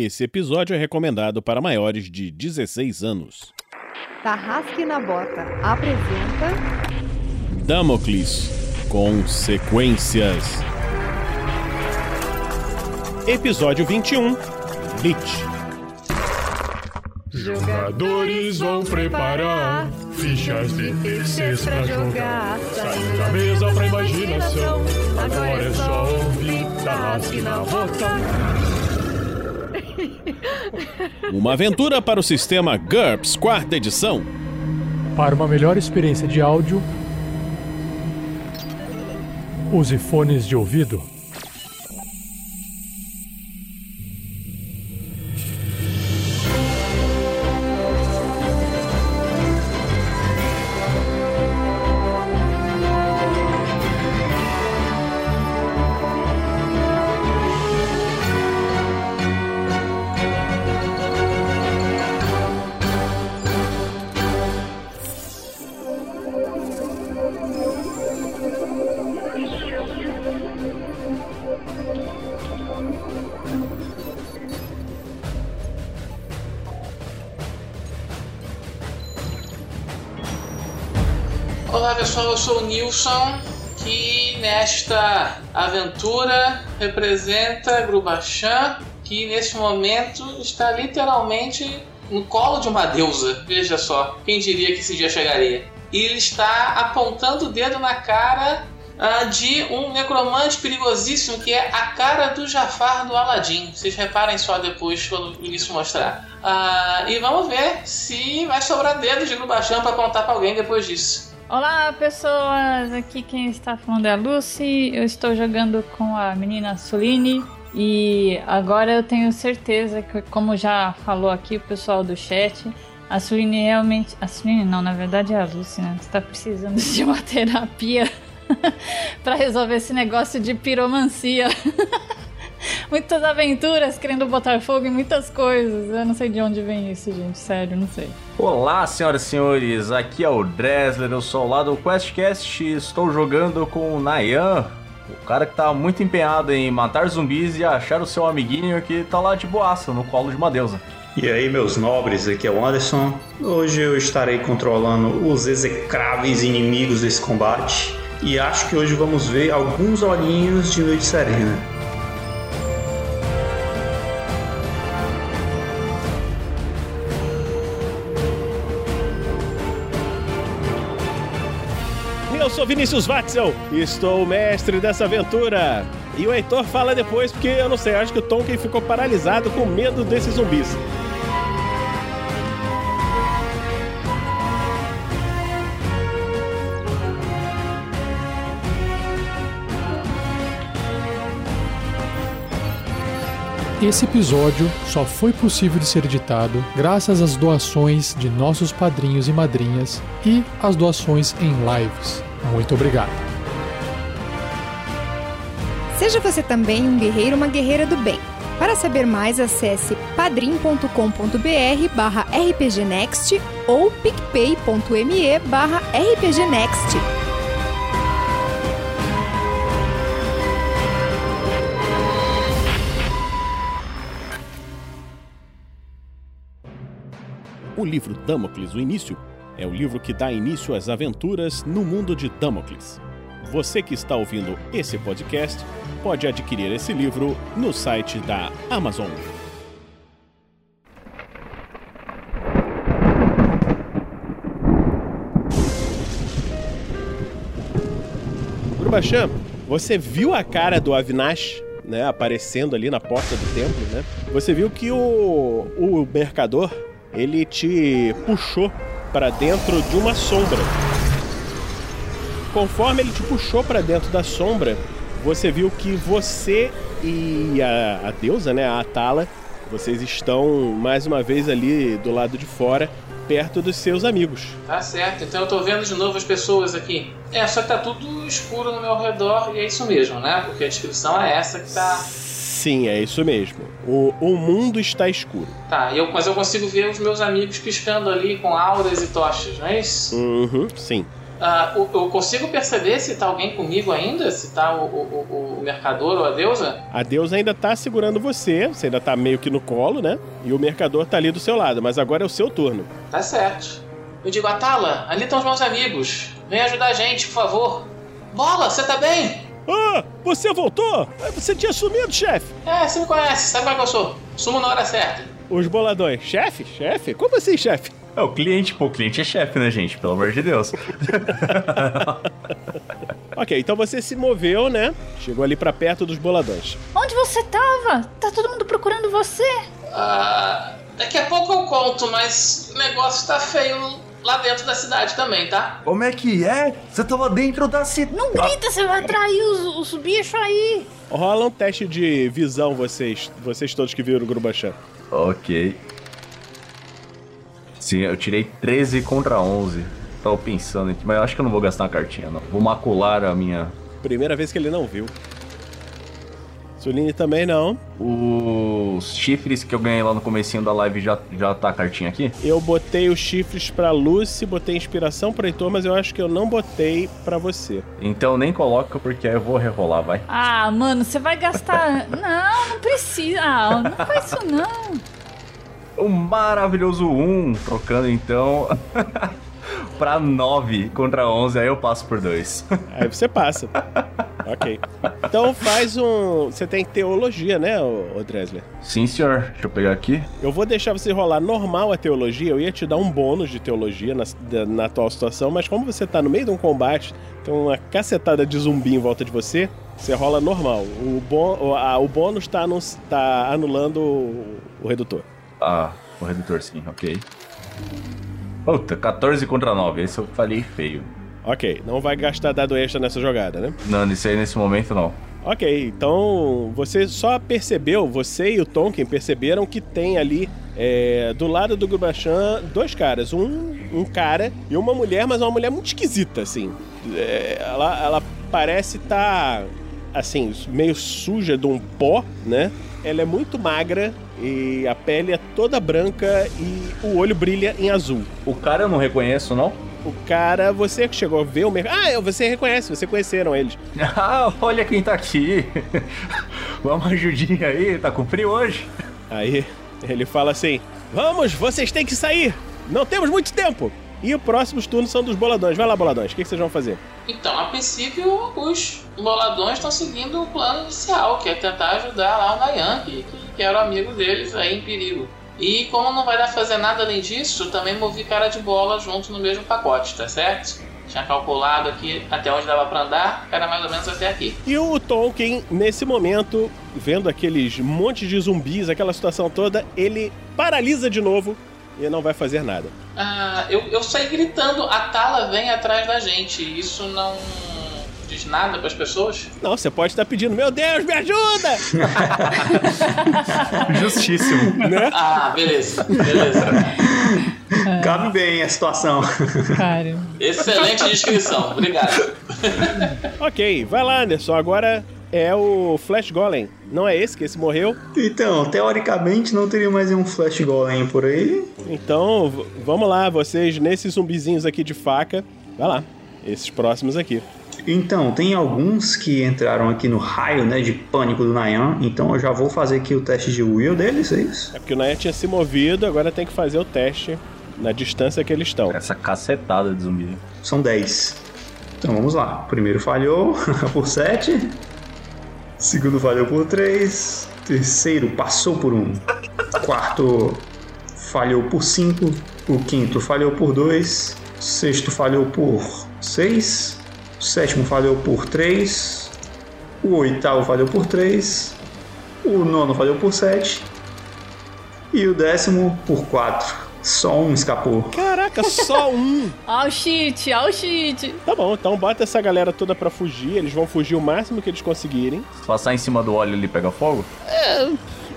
Esse episódio é recomendado para maiores de 16 anos. Tarrasque na Bota apresenta Damocles Consequências. Episódio 21 Bleach. Jogadores vão preparar fichas de terceiros pra jogar. Saindo da mesa pra imaginação. Agora é só ouvir Tarrasque na Bota. Uma aventura para o sistema GURPS, quarta edição. Para uma melhor experiência de áudio, use fones de ouvido. Nilson, que nesta aventura representa Grubachan, que neste momento está literalmente no colo de uma deusa. Veja só, quem diria que esse dia chegaria? E ele está apontando o dedo na cara ah, de um necromante perigosíssimo que é a cara do Jafar do Aladdin. Vocês reparem só depois quando o início mostrar. Ah, e vamos ver se vai sobrar dedos de Grubachan para apontar para alguém depois disso. Olá pessoas, aqui quem está falando é a Lucy. Eu estou jogando com a menina Soline e agora eu tenho certeza que, como já falou aqui o pessoal do chat, a Soline realmente. A Soline não, na verdade é a Lucy, né? Está precisando de uma terapia para resolver esse negócio de piromancia. muitas aventuras querendo botar fogo em muitas coisas. Eu não sei de onde vem isso, gente. Sério, não sei. Olá, senhoras e senhores, aqui é o Dresler, eu sou lá do QuestCast estou jogando com o Nayan, o cara que tá muito empenhado em matar zumbis e achar o seu amiguinho que tá lá de boaça, no colo de uma deusa. E aí, meus nobres, aqui é o Anderson. Hoje eu estarei controlando os execráveis inimigos desse combate e acho que hoje vamos ver alguns olhinhos de Noite Serena. Vinícius Watzel estou o mestre dessa aventura. E o Heitor fala depois porque eu não sei, acho que o Tonkin ficou paralisado com medo desses zumbis. Esse episódio só foi possível de ser editado graças às doações de nossos padrinhos e madrinhas e às doações em lives. Muito obrigado. Seja você também um guerreiro ou uma guerreira do bem. Para saber mais, acesse padrim.com.br barra rpgnext ou picpay.me barra rpgnext. O livro Damocles, o início, é o livro que dá início às aventuras no mundo de Damocles. Você que está ouvindo esse podcast pode adquirir esse livro no site da Amazon. Grubachan, você viu a cara do Avinash, né, aparecendo ali na porta do templo, né? Você viu que o, o mercador, ele te puxou para dentro de uma sombra. Conforme ele te puxou para dentro da sombra, você viu que você e a, a deusa, né, a Atala, vocês estão mais uma vez ali do lado de fora, perto dos seus amigos. Tá certo, então eu tô vendo de novo as pessoas aqui. É, só que tá tudo escuro no meu redor e é isso mesmo, né? Porque a descrição é essa que tá. Sim, é isso mesmo. O, o mundo está escuro. Tá, eu, mas eu consigo ver os meus amigos piscando ali com auras e tochas, não é isso? Uhum, sim. Ah, eu eu consigo perceber se tá alguém comigo ainda? Se tá o, o, o- o mercador ou a deusa? A deusa ainda tá segurando você, você ainda tá meio que no colo, né? E o mercador tá ali do seu lado, mas agora é o seu turno. Tá certo. Eu digo, Atala, ali estão os meus amigos. Vem ajudar a gente, por favor. Bola, você tá bem? Ah, você voltou? Ah, Você tinha sumido, chefe. É, você me conhece, sabe qual é que eu sou? Sumo na hora certa. Os boladões. Chefe? Chefe? Como assim, chefe? É o cliente, pô, o cliente é chefe, né, gente? Pelo amor de Deus. Ok, então você se moveu, né? Chegou ali pra perto dos boladões. Onde você tava? Tá todo mundo procurando você. Ah, daqui a pouco eu conto, mas o negócio tá feio lá dentro da cidade também, tá? Como é que é? Você tava dentro da cidade. Não grita, você vai atrair os, os bichos aí. Rola um teste de visão, vocês, vocês todos que viram o Grubachan. Ok. Sim, eu tirei 13 contra 11. Tava pensando aqui, mas eu acho que eu não vou gastar uma cartinha, não. Vou macular a minha. Primeira vez que ele não viu. Suline também não. Os chifres que eu ganhei lá no comecinho da live já, já tá a cartinha aqui? Eu botei os chifres pra Lucy, botei inspiração pro Heitor, mas eu acho que eu não botei pra você. Então nem coloca, porque aí eu vou rerolar, vai. Ah, mano, você vai gastar. não, não precisa. Ah, não faz isso não. O maravilhoso 1, trocando então pra 9 contra 11, aí eu passo por 2. Aí você passa. ok. Então faz um. Você tem teologia, né, ô Dresler? Sim, senhor. Deixa eu pegar aqui. Eu vou deixar você rolar normal a teologia. Eu ia te dar um bônus de teologia na, na atual situação, mas como você tá no meio de um combate, tem uma cacetada de zumbi em volta de você, você rola normal. O, o, a- o bônus tá, anu- tá anulando o, o redutor. Ah, o redutor sim, ok. Puta, 14 contra 9. Esse eu falei feio. Ok, não vai gastar dado extra nessa jogada, né? Não, nesse aí nesse momento não. Ok, então você só percebeu, você e o Tonkin perceberam que tem ali é, do lado do Grubachan dois caras. Um, um cara e uma mulher, mas uma mulher muito esquisita, assim. É, ela, ela parece estar, assim, meio suja de um pó, né? Ela é muito magra e a pele é toda branca e o olho brilha em azul. O cara eu não reconheço, não? O cara, você que chegou a ver o mercado. Ah, você reconhece, você conheceram eles. Ah, olha quem tá aqui. Vamos ajudinha aí, tá com frio hoje? Aí ele fala assim: Vamos, vocês têm que sair! Não temos muito tempo! E os próximos turnos são dos boladões. Vai lá, boladões, o que, que vocês vão fazer? Então, a princípio, os boladões estão seguindo o plano inicial, que é tentar ajudar lá o Nayan, que, que era o amigo deles aí em perigo. E como não vai dar fazer nada além disso, também movi cara de bola junto no mesmo pacote, tá certo? Tinha calculado aqui até onde dava pra andar, era mais ou menos até aqui. E o Tolkien, nesse momento, vendo aqueles montes de zumbis, aquela situação toda, ele paralisa de novo e não vai fazer nada. Ah, eu, eu saí gritando, a Tala vem atrás da gente. Isso não diz nada pras pessoas? Não, você pode estar pedindo: Meu Deus, me ajuda! Justíssimo. né? Ah, beleza, beleza. Cabe bem a situação. Cara. Excelente descrição, obrigado. Ok, vai lá, Anderson. Agora é o Flash Golem. Não é esse que esse morreu? Então, teoricamente não teria mais um Flash Golem por aí. Então, vamos lá, vocês nesses zumbizinhos aqui de faca. Vai lá, esses próximos aqui. Então, tem alguns que entraram aqui no raio, né, de pânico do Nayan. Então eu já vou fazer aqui o teste de will deles, é isso? É porque o Naya tinha se movido, agora tem que fazer o teste na distância que eles estão. Essa cacetada de zumbi. São 10. Então vamos lá. O primeiro falhou por 7. Segundo falhou por 3. Terceiro passou por 1. Quarto falhou por 5. O quinto falhou por 2. Sexto falhou por 6. O sétimo falhou por 3. O oitavo falhou por 3. O nono falhou por 7. E o décimo por 4. Só um escapou. Caraca, só um! Ó o cheat, ó o cheat. Tá bom, então bota essa galera toda pra fugir. Eles vão fugir o máximo que eles conseguirem. Se passar em cima do óleo ele pega fogo?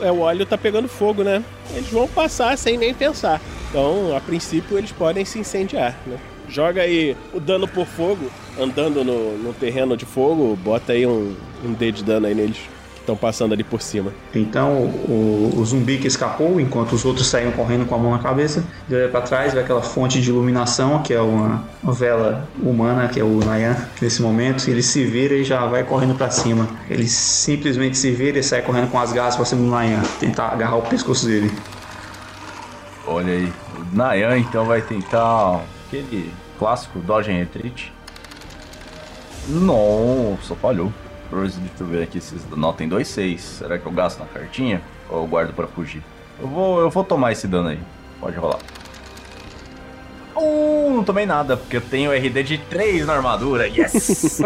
É, o óleo tá pegando fogo, né? Eles vão passar sem nem pensar. Então, a princípio, eles podem se incendiar, né? Joga aí o dano por fogo, andando no, no terreno de fogo, bota aí um, um D de dano aí neles. Estão passando ali por cima. Então o, o zumbi que escapou, enquanto os outros saíram correndo com a mão na cabeça, ele olha pra trás, vê aquela fonte de iluminação, que é uma, uma vela humana, que é o Nayan, nesse momento, ele se vira e já vai correndo pra cima. Ele simplesmente se vira e sai correndo com as garras pra cima do Nayan, tentar agarrar o pescoço dele. Olha aí, o Nayan então vai tentar aquele clássico Dodge and Retreat. Nossa, falhou. Deixa eu ver aqui se notem 2,6. Será que eu gasto na cartinha? Ou eu guardo pra fugir? Eu vou, eu vou tomar esse dano aí. Pode rolar. Uh, não tomei nada, porque eu tenho RD de 3 na armadura. Yes!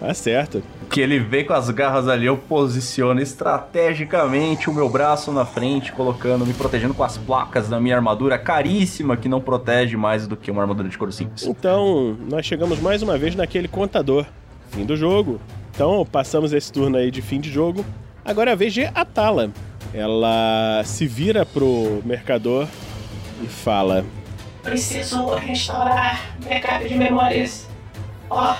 Tá certo. que ele vem com as garras ali, eu posiciono estrategicamente o meu braço na frente, colocando, me protegendo com as placas da minha armadura caríssima, que não protege mais do que uma armadura de couro simples. Então, nós chegamos mais uma vez naquele contador. Fim do jogo. Então, passamos esse turno aí de fim de jogo. Agora é a vez de Atala. Ela se vira pro mercador e fala: Preciso restaurar backup de memórias. Ó,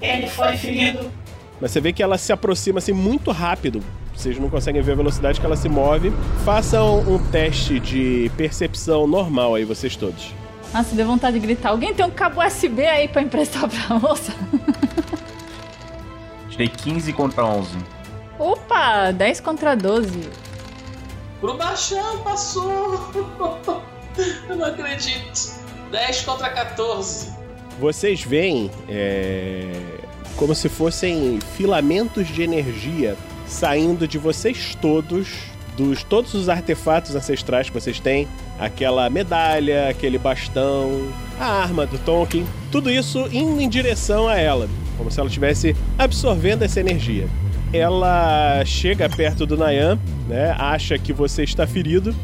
ele foi ferido. Mas você vê que ela se aproxima assim muito rápido. Vocês não conseguem ver a velocidade que ela se move. Façam um teste de percepção normal aí, vocês todos. Nossa, deu vontade de gritar. Alguém tem um cabo USB aí pra emprestar pra moça? Tirei 15 contra 11. Opa, 10 contra 12. Grubachan passou! Eu não acredito. 10 contra 14. Vocês veem é, como se fossem filamentos de energia saindo de vocês todos, dos todos os artefatos ancestrais que vocês têm, aquela medalha, aquele bastão, a arma do Tonkin, tudo isso indo em direção a ela, como se ela estivesse absorvendo essa energia. Ela chega perto do Nayan, né? Acha que você está ferido.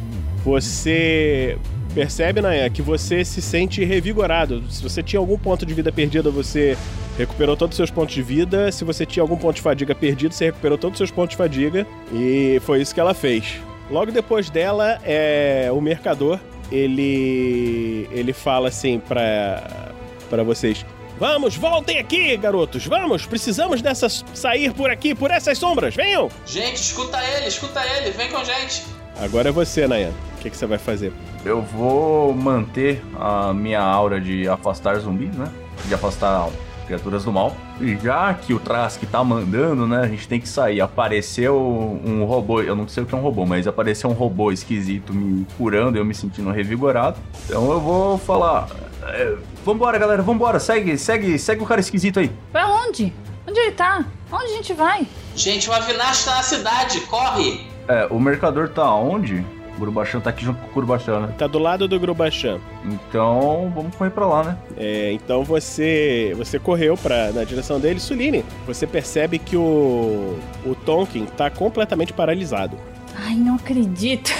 Você percebe, Nayan, que você se sente revigorado. Se você tinha algum ponto de vida perdido, você recuperou todos os seus pontos de vida. Se você tinha algum ponto de fadiga perdido, você recuperou todos os seus pontos de fadiga. E foi isso que ela fez. Logo depois dela, é o mercador. Ele ele fala assim para para vocês: "Vamos, voltem aqui, garotos. Vamos, precisamos dessas sair por aqui, por essas sombras. Venham." Gente, escuta ele, escuta ele, vem com a gente. Agora é você, Nayan. O que, que você vai fazer? Eu vou manter a minha aura de afastar zumbis, né? De afastar criaturas do mal. E já que o Trask tá mandando, né? A gente tem que sair. Apareceu um robô, eu não sei o que é um robô, mas apareceu um robô esquisito me curando, eu me sentindo revigorado. Então eu vou falar. É, vambora, galera, vambora. Segue, segue, segue o cara esquisito aí. Pra onde? Onde ele tá? Onde a gente vai? Gente, uma Vinash tá na cidade, corre! É, o mercador tá onde? O Grubachan tá aqui junto com o Grubachan, né? Tá do lado do Grubachan. Então, vamos correr pra lá, né? É, então você você correu para na direção dele, Suline. Você percebe que o o Tonkin tá completamente paralisado. Ai, não acredito.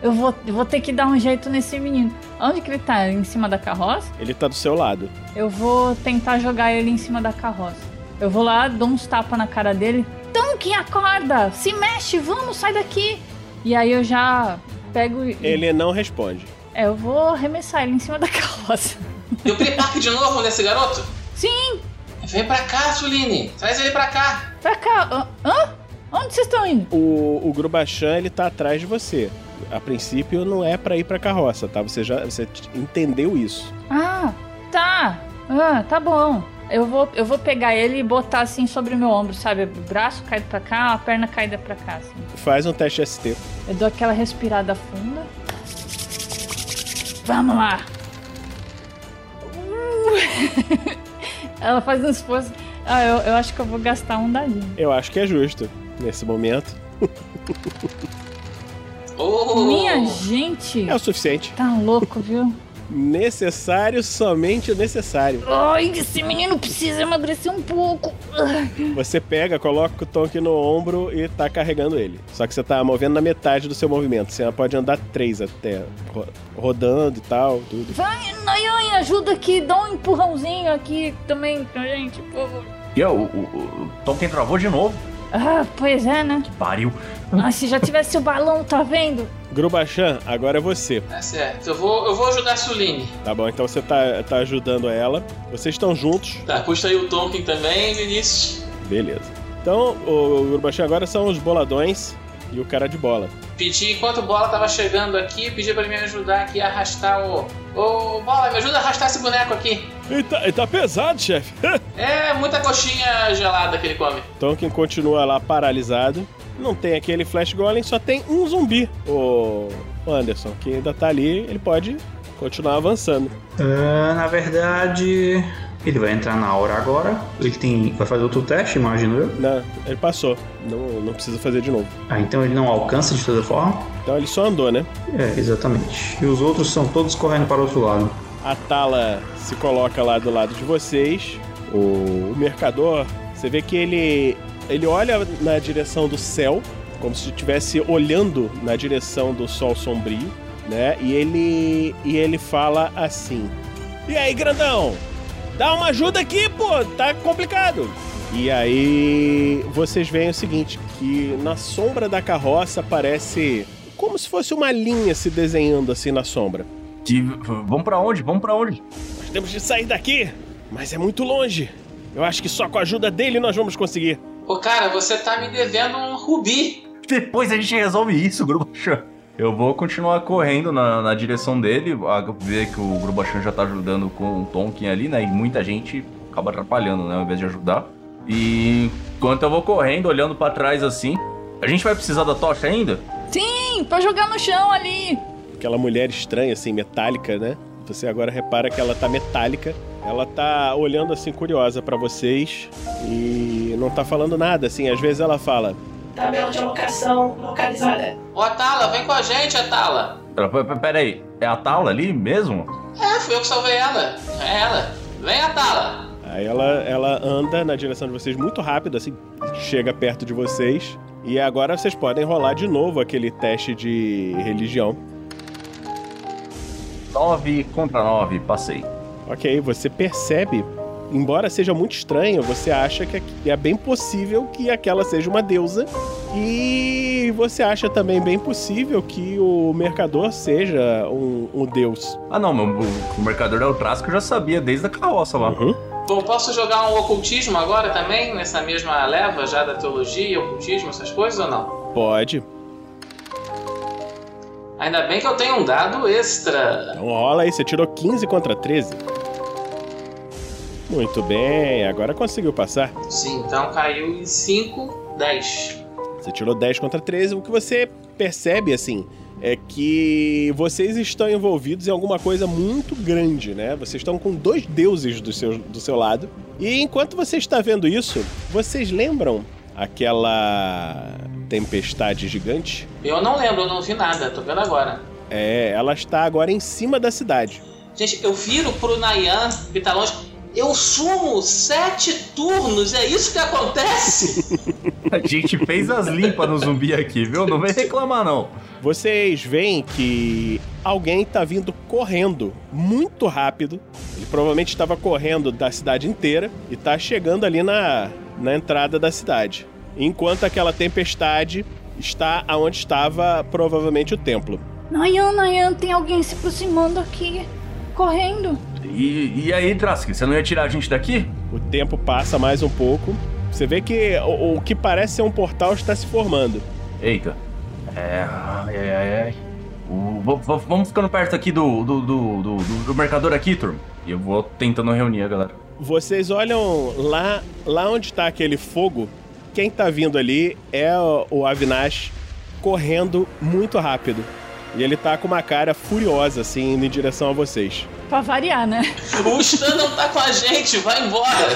Eu vou, eu vou ter que dar um jeito nesse menino. Onde que ele tá? Em cima da carroça? Ele tá do seu lado. Eu vou tentar jogar ele em cima da carroça. Eu vou lá, dou uns tapas na cara dele. Tonkin, acorda! Se mexe, vamos, sai daqui! E aí eu já pego e... Ele não responde. É, eu vou arremessar ele em cima da carroça. Deu piripaque de novo nesse garoto? Sim! Vem pra cá, Suline. Traz ele pra cá. Pra cá. Hã? Onde vocês estão indo? O, o Grubachan, ele tá atrás de você. A princípio não é pra ir pra carroça, tá? Você já você entendeu isso. Ah, tá. Ah, tá bom. Eu vou, eu vou pegar ele e botar assim sobre o meu ombro, sabe? O braço caído pra cá, a perna caída pra cá, assim. Faz um teste ST. Eu dou aquela respirada funda. Vamos lá! Uh! Ela faz um esforço. Ah, eu, eu acho que eu vou gastar um dadinho. Eu acho que é justo nesse momento. Oh. Minha gente! É o suficiente. Tá louco, viu? Necessário, somente o necessário. Ai, esse menino precisa emagrecer um pouco. Você pega, coloca o Tonk no ombro e tá carregando ele. Só que você tá movendo na metade do seu movimento. Você pode andar três até, ro- rodando e tal, tudo. Vai, Nayan, ajuda aqui, dá um empurrãozinho aqui também pra gente, por favor. E o, o, o Tonkin travou de novo. Ah, pois é, né? Pariu. Ah, se já tivesse o balão, tá vendo? Grubachan, agora é você. Tá certo. Eu vou, eu vou ajudar a Suline. Tá bom, então você tá, tá ajudando ela. Vocês estão juntos. Tá, puxa aí o Tonkin também, Vinícius. Beleza. Então, o Urbachan agora são os boladões e o cara de bola. Pedi, enquanto o Bola tava chegando aqui, pedi pra ele me ajudar aqui a arrastar o... Ô, Bola, me ajuda a arrastar esse boneco aqui. Ele tá, ele tá pesado, chefe. É muita coxinha gelada que ele come. Tolkien continua lá paralisado. Não tem aquele Flash Golem, só tem um zumbi. O Anderson, que ainda tá ali, ele pode continuar avançando. Ah, na verdade, ele vai entrar na hora agora. Ele tem, vai fazer outro teste, imagino eu. Não, ele passou. Não, não precisa fazer de novo. Ah, então ele não alcança de toda forma. Então ele só andou, né? É, exatamente. E os outros são todos correndo para o outro lado. A Tala se coloca lá do lado de vocês. O, o mercador, você vê que ele ele olha na direção do céu, como se estivesse olhando na direção do sol sombrio, né? E ele e ele fala assim: "E aí, grandão? Dá uma ajuda aqui, pô, tá complicado". E aí vocês veem o seguinte, que na sombra da carroça parece como se fosse uma linha se desenhando assim na sombra. Que, vamos pra onde? Vamos pra onde? Nós temos de sair daqui, mas é muito longe. Eu acho que só com a ajuda dele nós vamos conseguir. Ô, cara, você tá me devendo um rubi. Depois a gente resolve isso, Grubachan. Eu vou continuar correndo na, na direção dele, a ver que o Grubachan já tá ajudando com o Tonkin ali, né? E muita gente acaba atrapalhando, né? Ao invés de ajudar. E enquanto eu vou correndo, olhando pra trás assim, a gente vai precisar da tocha ainda? Sim, pra jogar no chão ali. Aquela mulher estranha, assim, metálica, né? Você agora repara que ela tá metálica. Ela tá olhando assim curiosa pra vocês e não tá falando nada, assim. Às vezes ela fala: Tabela de locação localizada. Ô, Atala, vem com a gente, Atala. Pera- pera- Pera aí, é a Tala ali mesmo? É, fui eu que salvei ela. É ela. Vem, Atala. Aí ela, ela anda na direção de vocês muito rápido, assim, chega perto de vocês. E agora vocês podem rolar de novo aquele teste de religião. 9 contra 9, passei. Ok, você percebe, embora seja muito estranho, você acha que é bem possível que aquela seja uma deusa. E você acha também bem possível que o mercador seja um, um deus. Ah não, meu, o, o mercador é o traço que eu já sabia desde a carroça lá. Uhum. Bom, posso jogar um ocultismo agora também, nessa mesma leva já da teologia, ocultismo, essas coisas ou não? Pode. Ainda bem que eu tenho um dado extra. Então rola aí, você tirou 15 contra 13. Muito bem, agora conseguiu passar. Sim, então caiu em 5, 10. Você tirou 10 contra 13. O que você percebe, assim, é que vocês estão envolvidos em alguma coisa muito grande, né? Vocês estão com dois deuses do seu, do seu lado. E enquanto você está vendo isso, vocês lembram aquela tempestade gigante? Eu não lembro, eu não vi nada, tô vendo agora. É, ela está agora em cima da cidade. Gente, eu viro pro Nayan, que tá longe. Eu sumo sete turnos, é isso que acontece? A gente fez as limpas no zumbi aqui, viu? Não vem reclamar não. Vocês veem que alguém está vindo correndo muito rápido. Ele provavelmente estava correndo da cidade inteira e está chegando ali na, na entrada da cidade. Enquanto aquela tempestade está aonde estava provavelmente o templo. Nayan, Nayan, tem alguém se aproximando aqui. Correndo. E, e aí, Trask, você não ia tirar a gente daqui? O tempo passa mais um pouco. Você vê que o, o que parece ser um portal está se formando. Eita. É. Ai, ai. O- vamos ficando perto aqui do, do, do, do, do- do mercador aqui, turma. E eu vou tentando reunir a galera. Vocês olham lá, lá onde está aquele fogo. Quem tá vindo ali é o, o Avinash correndo muito rápido. E ele tá com uma cara furiosa, assim, indo em direção a vocês. Pra variar, né? o Stan não tá com a gente, vai embora.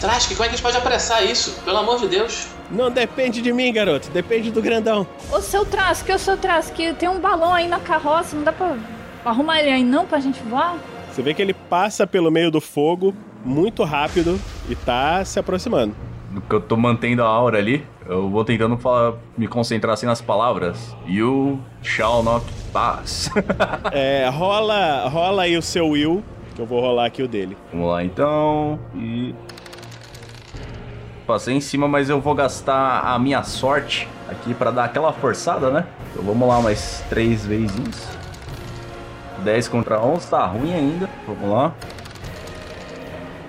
Trask, como é que a gente pode apressar isso? Pelo amor de Deus. Não depende de mim, garoto. Depende do grandão. Ô seu Trask, ô seu Trask, tem um balão aí na carroça, não dá pra arrumar ele aí não pra gente voar? Você vê que ele passa pelo meio do fogo muito rápido e tá se aproximando. No que eu tô mantendo a aura ali, eu vou tentando falar, me concentrar assim nas palavras. You shall not pass. É, rola, rola aí o seu Will, que eu vou rolar aqui o dele. Vamos lá então. E. Passei em cima, mas eu vou gastar a minha sorte aqui pra dar aquela forçada, né? Então vamos lá, mais três vezes. 10 contra 11, tá ruim ainda. Vamos lá.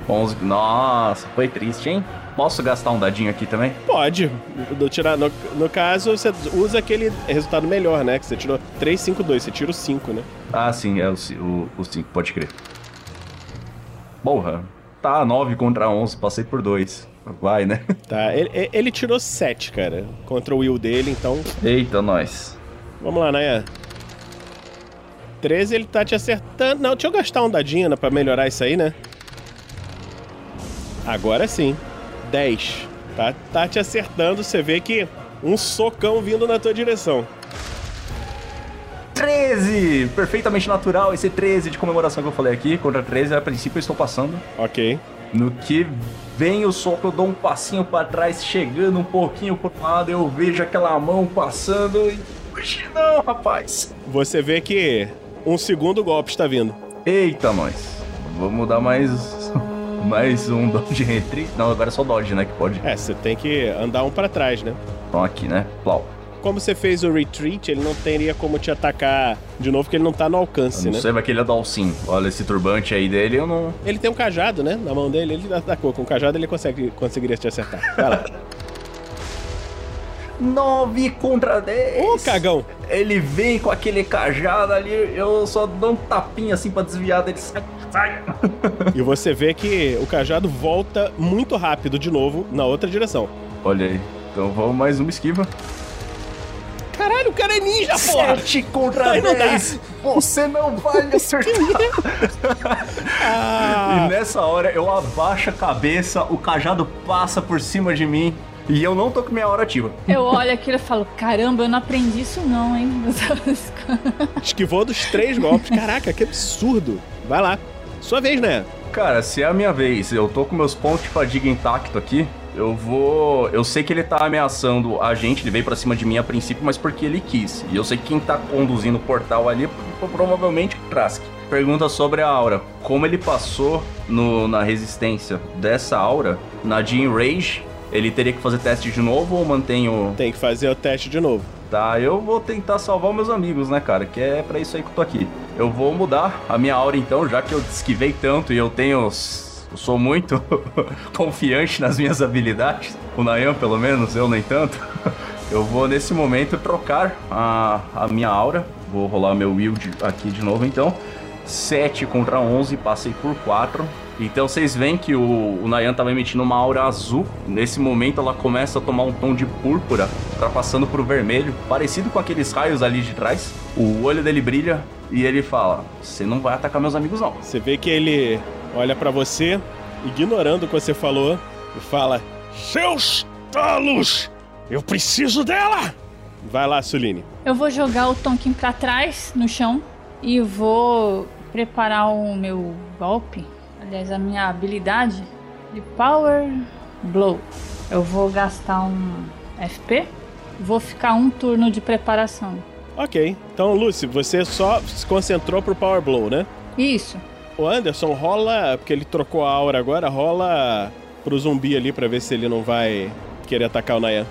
11. Nossa, foi triste, hein? Posso gastar um dadinho aqui também? Pode. Do tirar, no, no caso, você usa aquele resultado melhor, né? Que você tirou 3, 5, 2. Você tira o 5, né? Ah, sim, é o 5, pode crer. Porra, tá 9 contra 11, passei por 2. Vai, né? Tá, ele, ele tirou 7, cara, contra o Will dele, então. Eita, nós. Vamos lá, Naya. 13 ele tá te acertando. Não, deixa eu gastar um dadinho né, pra melhorar isso aí, né? Agora sim. 10. Tá, tá te acertando, você vê que um socão vindo na tua direção. 13! Perfeitamente natural esse 13 de comemoração que eu falei aqui. Contra 13, a princípio eu estou passando. Ok. No que vem o soco, eu dou um passinho para trás, chegando um pouquinho pro lado, eu vejo aquela mão passando e. Não, rapaz! Você vê que um segundo golpe está vindo. Eita, nós. Vamos dar mais. Mais um dodge retreat. Não, agora é só dodge, né? Que pode. É, você tem que andar um para trás, né? Então aqui, né? Plau. Como você fez o retreat, ele não teria como te atacar de novo, porque ele não tá no alcance, eu não né? sei, vai que ele é Dalsin. Olha esse turbante aí dele, eu não. Ele tem um cajado, né? Na mão dele, ele atacou. Com o cajado ele consegue, conseguiria te acertar. Vai lá. 9 contra 10. Ô, cagão! Ele vem com aquele cajado ali, eu só dou um tapinha assim pra desviar dele. Sai, sai. E você vê que o cajado volta muito rápido de novo na outra direção. Olha aí. Então vamos mais uma esquiva. Caralho, o cara é ninja, porra! 7 contra dá. 10. Você não vai me acertar. Ah, E nessa hora eu abaixo a cabeça, o cajado passa por cima de mim e eu não tô com minha hora ativa. Eu olho aquilo e falo, caramba, eu não aprendi isso não, hein? esquivou dos três golpes. Caraca, que absurdo. Vai lá. Sua vez, né? Cara, se é a minha vez, eu tô com meus pontos de fadiga intacto aqui, eu vou. Eu sei que ele tá ameaçando a gente, ele veio pra cima de mim a princípio, mas porque ele quis. E eu sei que quem tá conduzindo o portal ali é provavelmente o Trask. Pergunta sobre a aura. Como ele passou no- na resistência dessa aura, na Jean Rage, ele teria que fazer teste de novo ou mantém o. Tem que fazer o teste de novo. Tá, eu vou tentar salvar meus amigos, né, cara? Que é pra isso aí que eu tô aqui. Eu vou mudar a minha aura então, já que eu esquivei tanto e eu tenho. Eu sou muito confiante nas minhas habilidades. O Nayan, pelo menos, eu nem tanto. Eu vou nesse momento trocar a, a minha aura. Vou rolar meu wield aqui de novo então. 7 contra 11, passei por 4. Então vocês veem que o, o Nayan tava emitindo uma aura azul. Nesse momento ela começa a tomar um tom de púrpura, passando pro vermelho, parecido com aqueles raios ali de trás. O olho dele brilha e ele fala: Você não vai atacar meus amigos, não. Você vê que ele olha pra você, ignorando o que você falou, e fala: Seus talos! Eu preciso dela! Vai lá, Suline. Eu vou jogar o Tonkin pra trás, no chão, e vou preparar o meu golpe, aliás, a minha habilidade de Power Blow. Eu vou gastar um FP, vou ficar um turno de preparação. Ok. Então, Lucy, você só se concentrou pro Power Blow, né? Isso. O Anderson rola, porque ele trocou a aura agora, rola pro zumbi ali pra ver se ele não vai querer atacar o Nayan.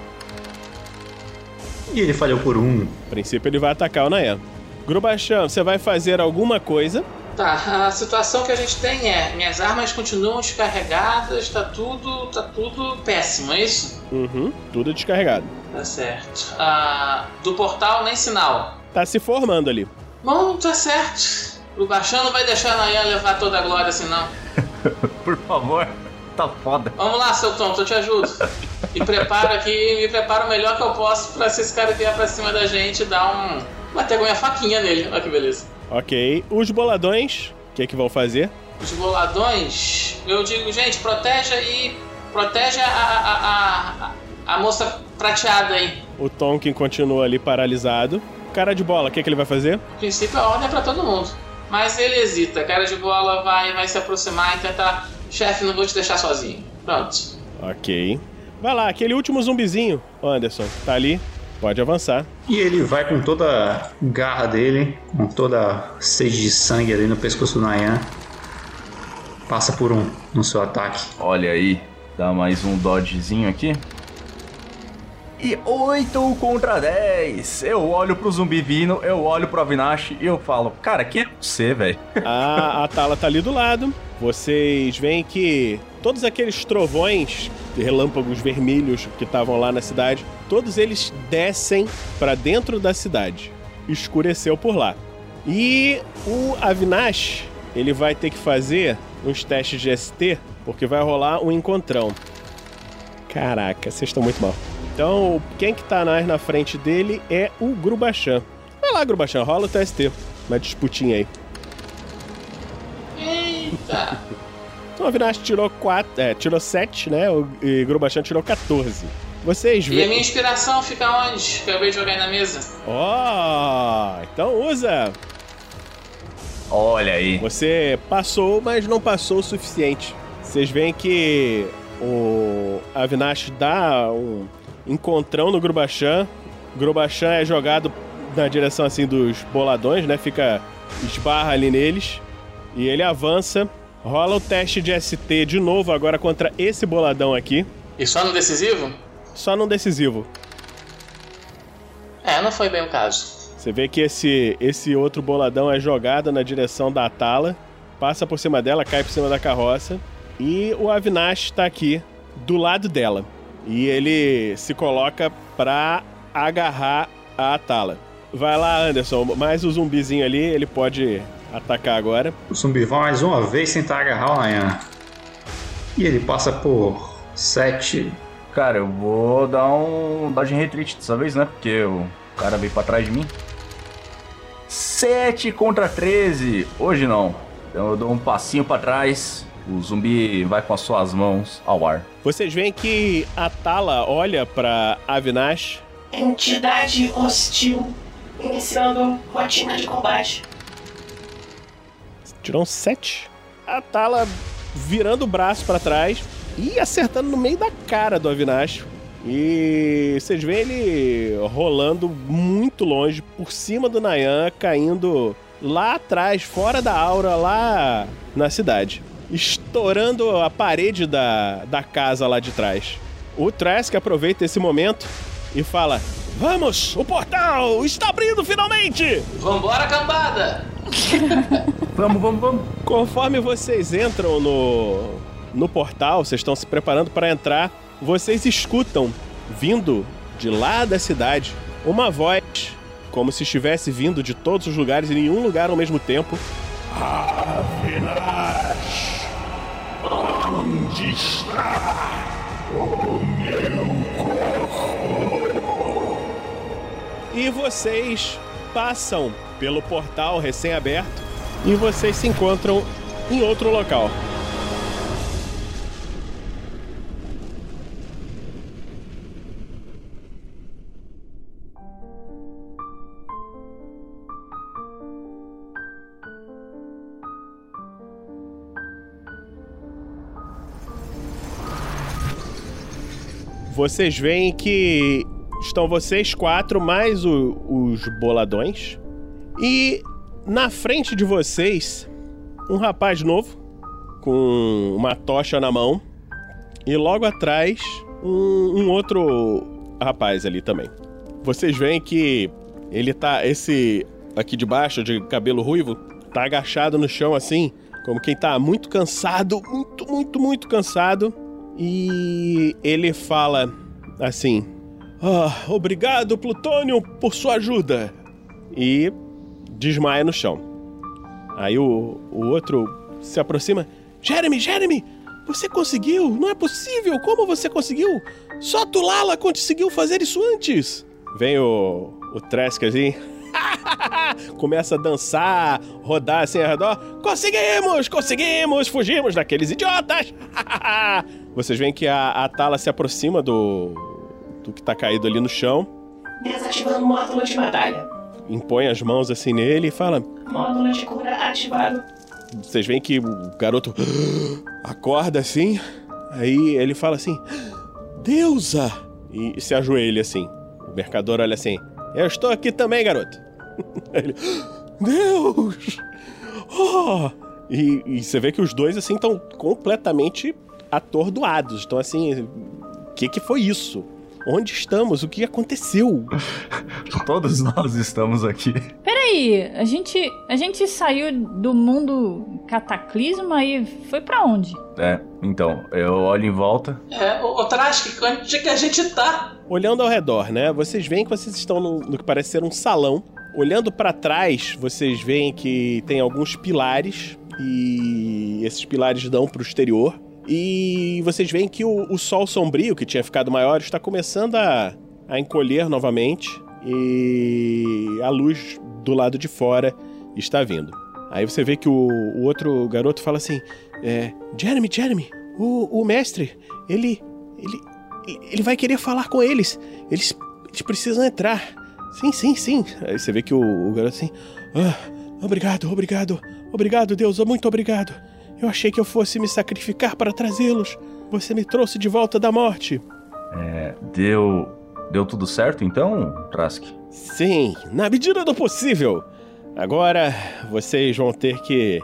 E ele falhou por um. A princípio ele vai atacar o Nayan. Grubachan, você vai fazer alguma coisa. Tá, a situação que a gente tem é: minhas armas continuam descarregadas, tá tudo, tá tudo péssimo, é isso? Uhum, tudo descarregado. Tá certo. Ah, do portal, nem sinal. Tá se formando ali. Bom, tá certo. O Baixão não vai deixar a Nayan levar toda a glória assim, não. Por favor, tá foda. Vamos lá, seu Tom, eu te ajudo. E preparo aqui, me preparo o melhor que eu posso pra se esse cara vier pra cima da gente dar um. bater com a minha faquinha nele. Olha que beleza. Ok. Os boladões, o que, que vão fazer? Os boladões, eu digo, gente, protege aí. Protege a, a, a, a, moça prateada aí. O Tonkin continua ali paralisado. Cara de bola, o que, que ele vai fazer? No princípio a ordem é pra todo mundo. Mas ele hesita, cara de bola vai, vai se aproximar e tentar. Chefe, não vou te deixar sozinho. Pronto. Ok. Vai lá, aquele último zumbizinho, Anderson, tá ali. Pode avançar. E ele vai com toda a garra dele, com toda a sede de sangue ali no pescoço do Nayan. Passa por um no seu ataque. Olha aí, dá mais um dodgezinho aqui. E 8 contra 10. Eu olho pro zumbi vindo, eu olho pro Avinash e eu falo, cara, quem é você, velho? A, a Tala tá ali do lado. Vocês veem que todos aqueles trovões, relâmpagos vermelhos que estavam lá na cidade, todos eles descem para dentro da cidade. Escureceu por lá. E o Avinash, ele vai ter que fazer uns testes de ST, porque vai rolar um encontrão. Caraca, vocês estão muito mal. Então, quem que tá mais na frente dele é o Grubachan. Vai lá, Grubachan, rola o TST. Uma disputinha aí. Eita! Então, o Avinash tirou 4, é, tirou 7, né? O e Grubachan tirou 14. Vocês E a veem. minha inspiração fica onde? Que eu acabei de jogar aí na mesa. Ó, então usa. Olha aí. Você passou, mas não passou o suficiente. Vocês veem que o Avinash dá um encontrão no Grubachan. Grubachan é jogado na direção assim dos boladões, né? Fica esbarra ali neles e ele avança. Rola o teste de ST de novo agora contra esse boladão aqui, E só no decisivo? só num decisivo. É, não foi bem o caso. Você vê que esse, esse outro boladão é jogado na direção da Atala, passa por cima dela, cai por cima da carroça. E o Avinash tá aqui do lado dela. E ele se coloca pra agarrar a Atala. Vai lá, Anderson. Mais o zumbizinho ali, ele pode atacar agora. O zumbi vai mais uma vez tentar agarrar o Nayan. E ele passa por 7. Cara, eu vou dar um dodge retreat dessa vez, né? Porque o cara veio pra trás de mim. 7 contra 13. Hoje não. Então eu dou um passinho pra trás. O zumbi vai com as suas mãos ao ar. Vocês veem que a Tala olha pra Avinash. Entidade hostil. Iniciando rotina de combate. Tirou um 7. A Tala virando o braço pra trás e acertando no meio da cara do Avinash. E vocês veem ele rolando muito longe, por cima do Nayan, caindo lá atrás, fora da aura, lá na cidade. Estourando a parede da, da casa lá de trás. O Trask aproveita esse momento e fala: Vamos, o portal está abrindo finalmente! Vambora, cambada! Vamos, vamos, vamos. Conforme vocês entram no, no portal, vocês estão se preparando para entrar, vocês escutam, vindo de lá da cidade, uma voz, como se estivesse vindo de todos os lugares e nenhum lugar ao mesmo tempo. Onde está o meu E vocês passam pelo portal recém-aberto e vocês se encontram em outro local. Vocês veem que estão vocês quatro mais o- os boladões. E na frente de vocês, um rapaz novo com uma tocha na mão. E logo atrás, um, um outro rapaz ali também. Vocês veem que ele tá. Esse aqui de baixo, de cabelo ruivo, tá agachado no chão assim, como quem tá muito cansado, muito, muito, muito cansado. E ele fala assim: Ah, obrigado, Plutônio, por sua ajuda. E desmaia no chão. Aí o, o outro se aproxima: Jeremy, Jeremy, você conseguiu? Não é possível! Como você conseguiu? Só Tulala conseguiu fazer isso antes! Vem o, o Tresk assim. Começa a dançar, rodar assim ao redor. Conseguimos! Conseguimos! Fugimos daqueles idiotas! Vocês veem que a, a Tala se aproxima do, do que tá caído ali no chão, Desativando o módulo de batalha. impõe as mãos assim nele e fala: Módulo de cura ativado. Vocês veem que o garoto acorda assim, aí ele fala assim: Deusa! E se ajoelha assim. O mercador olha assim: Eu estou aqui também, garoto. Ele, Deus! Oh! E, e você vê que os dois assim estão completamente atordoados. Estão assim: O que, que foi isso? onde estamos? O que aconteceu? Todos nós estamos aqui. Peraí, a gente, a gente saiu do mundo cataclisma e foi pra onde? É, então, eu olho em volta. É, ô Trask, onde é que a gente tá? Olhando ao redor, né? Vocês veem que vocês estão no, no que parece ser um salão. Olhando pra trás, vocês veem que tem alguns pilares e esses pilares dão pro exterior. E vocês veem que o, o sol sombrio, que tinha ficado maior, está começando a, a encolher novamente e a luz do lado de fora está vindo. Aí você vê que o, o outro garoto fala assim: é, Jeremy, Jeremy, o, o mestre, ele, ele, ele vai querer falar com eles. Eles, eles precisam entrar. Sim, sim, sim. Aí você vê que o, o garoto assim: ah, obrigado, obrigado, obrigado, Deus, muito obrigado. Eu achei que eu fosse me sacrificar para trazê-los. Você me trouxe de volta da morte. É, deu. Deu tudo certo então, Trask? Sim, na medida do possível. Agora vocês vão ter que.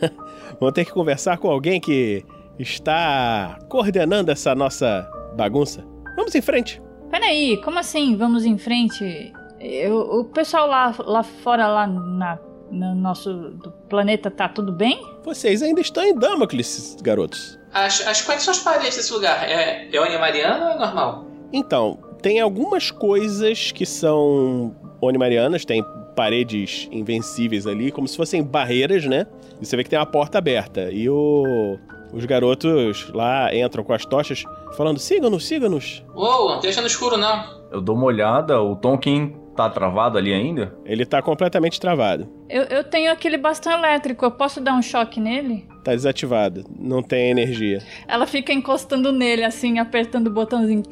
vão ter que conversar com alguém que está coordenando essa nossa bagunça. Vamos em frente. Peraí, como assim? Vamos em frente? Eu- o pessoal lá, lá fora, lá na, no nosso do planeta, tá tudo bem? Vocês ainda estão em Damocles, garotos. As, as, que são as paredes desse lugar? É, é Mariana ou é normal? Então, tem algumas coisas que são onimarianas, tem paredes invencíveis ali, como se fossem barreiras, né? E você vê que tem uma porta aberta. E o... os garotos lá entram com as tochas, falando: sigam-nos, sigam-nos. Uou, não deixa no escuro não. Eu dou uma olhada, o Tonkin tá travado ali ainda? Ele tá completamente travado. Eu, eu tenho aquele bastão elétrico, eu posso dar um choque nele? Tá desativado. Não tem energia. Ela fica encostando nele, assim, apertando o botãozinho.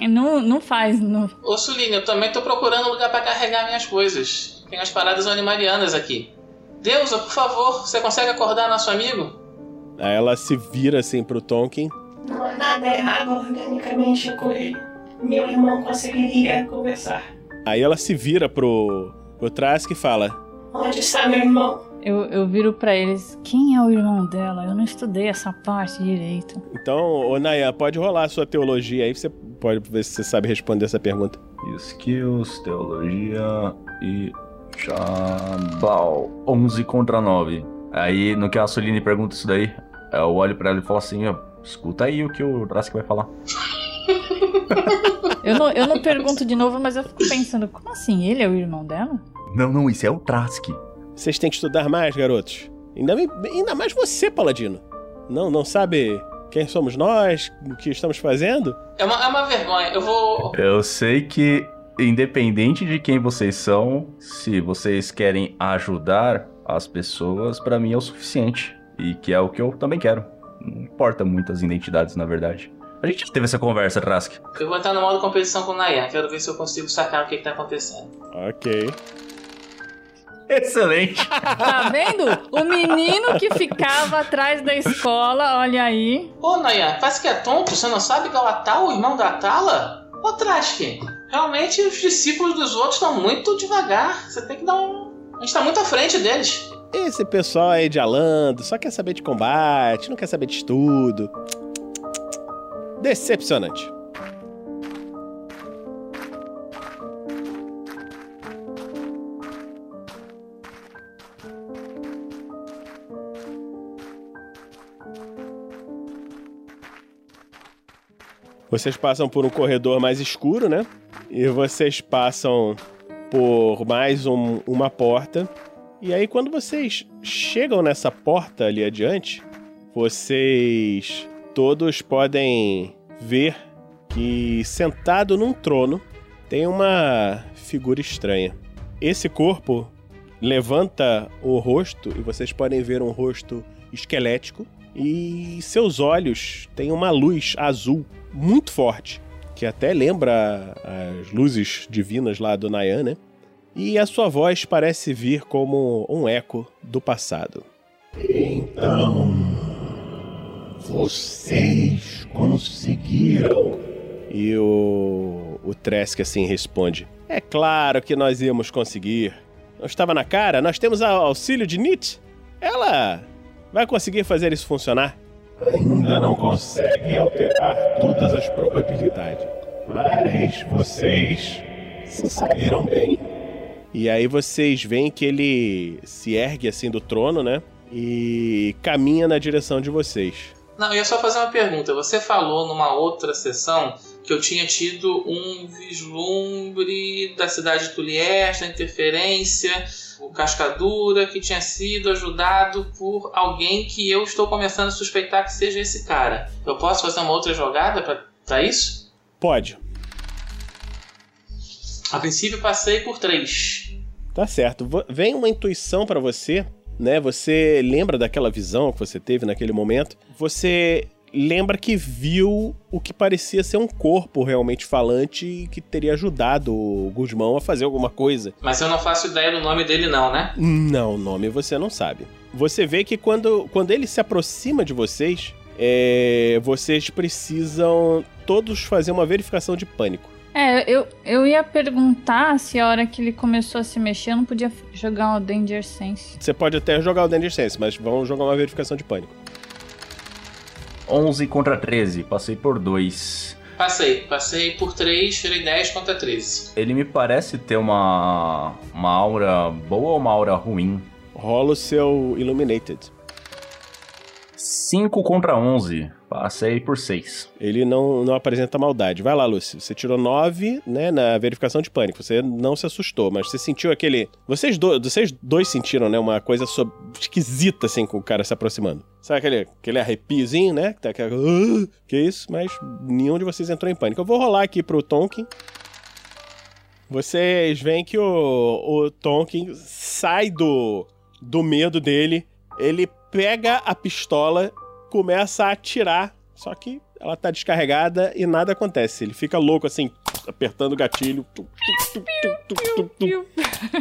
Não, não faz, não. Ô Suline, eu também tô procurando um lugar pra carregar minhas coisas. Tem umas paradas animarianas aqui. Deusa, por favor, você consegue acordar nosso amigo? Aí ela se vira assim pro Tonkin. Não há nada errado organicamente com ele. Meu irmão conseguiria conversar. Aí ela se vira pro, pro Trask e fala: Onde está meu irmão? Eu, eu viro pra eles. Quem é o irmão dela? Eu não estudei essa parte direito. Então, ô Nayan, pode rolar a sua teologia aí, você pode ver se você sabe responder essa pergunta. Skills, teologia e. Chabal. 11 contra 9. Aí, no que a Soline pergunta isso daí, eu olho pra ela e falo assim: ó, escuta aí o que o Trask vai falar. Eu não, eu não pergunto de novo, mas eu fico pensando, como assim? Ele é o irmão dela? Não, não, isso é o Trask. Vocês têm que estudar mais, garotos. Ainda, ainda mais você, Paladino. Não, não sabe quem somos nós, o que estamos fazendo? É uma, é uma vergonha. Eu vou. Eu sei que, independente de quem vocês são, se vocês querem ajudar as pessoas, pra mim é o suficiente. E que é o que eu também quero. Não importa muito as identidades, na verdade. A gente já teve essa conversa, Trask. Eu vou entrar no modo competição com o Nayan. Quero ver se eu consigo sacar o que, que tá acontecendo. Ok. Excelente. Tá vendo? O menino que ficava atrás da escola, olha aí. Ô Nayan, parece que é tonto. Você não sabe que é o Atal, o irmão da Atala? Ô Trask, realmente os discípulos dos outros estão muito devagar. Você tem que dar um. A gente tá muito à frente deles. Esse pessoal aí de Alando só quer saber de combate, não quer saber de estudo. Decepcionante. Vocês passam por um corredor mais escuro, né? E vocês passam por mais um- uma porta. E aí, quando vocês chegam nessa porta ali adiante, vocês todos podem ver que sentado num trono tem uma figura estranha. Esse corpo levanta o rosto e vocês podem ver um rosto esquelético e seus olhos têm uma luz azul muito forte, que até lembra as luzes divinas lá do Nayan, né? E a sua voz parece vir como um eco do passado. Então, vocês conseguiram. E o, o Tresk assim responde: É claro que nós íamos conseguir. Não estava na cara? Nós temos auxílio de Nit. Ela vai conseguir fazer isso funcionar. Ainda não conseguem alterar todas as probabilidades. Mas vocês se saíram bem. E aí vocês veem que ele se ergue assim do trono, né? E caminha na direção de vocês. Não, eu ia só fazer uma pergunta. Você falou numa outra sessão que eu tinha tido um vislumbre da cidade de Tulieste, da interferência, o Cascadura, que tinha sido ajudado por alguém que eu estou começando a suspeitar que seja esse cara. Eu posso fazer uma outra jogada para isso? Pode. A princípio passei por três. Tá certo. Vem uma intuição para você, né? Você lembra daquela visão que você teve naquele momento? Você lembra que viu o que parecia ser um corpo realmente falante e que teria ajudado o Guzmão a fazer alguma coisa. Mas eu não faço ideia do nome dele, não, né? Não, o nome você não sabe. Você vê que quando, quando ele se aproxima de vocês, é, vocês precisam todos fazer uma verificação de pânico. É, eu, eu ia perguntar se a hora que ele começou a se mexer eu não podia jogar o Danger Sense. Você pode até jogar o Danger Sense, mas vamos jogar uma verificação de pânico. 11 contra 13, passei por 2. Passei, passei por 3, tirei 10 contra 13. Ele me parece ter uma, uma aura boa ou uma aura ruim? Rola o seu Illuminated. 5 contra 11. Passei por 6. Ele não, não apresenta maldade. Vai lá, Lúcio. Você tirou 9, né, na verificação de pânico. Você não se assustou, mas você sentiu aquele... Vocês, do... vocês dois sentiram, né, uma coisa so... esquisita, assim, com o cara se aproximando. Sabe aquele, aquele arrepiozinho, né? Que tá. Uh, que isso? Mas nenhum de vocês entrou em pânico. Eu vou rolar aqui pro Tonkin. Vocês veem que o, o Tonkin sai do, do medo dele. Ele pega a pistola começa a atirar, só que ela tá descarregada e nada acontece. Ele fica louco assim, apertando o gatilho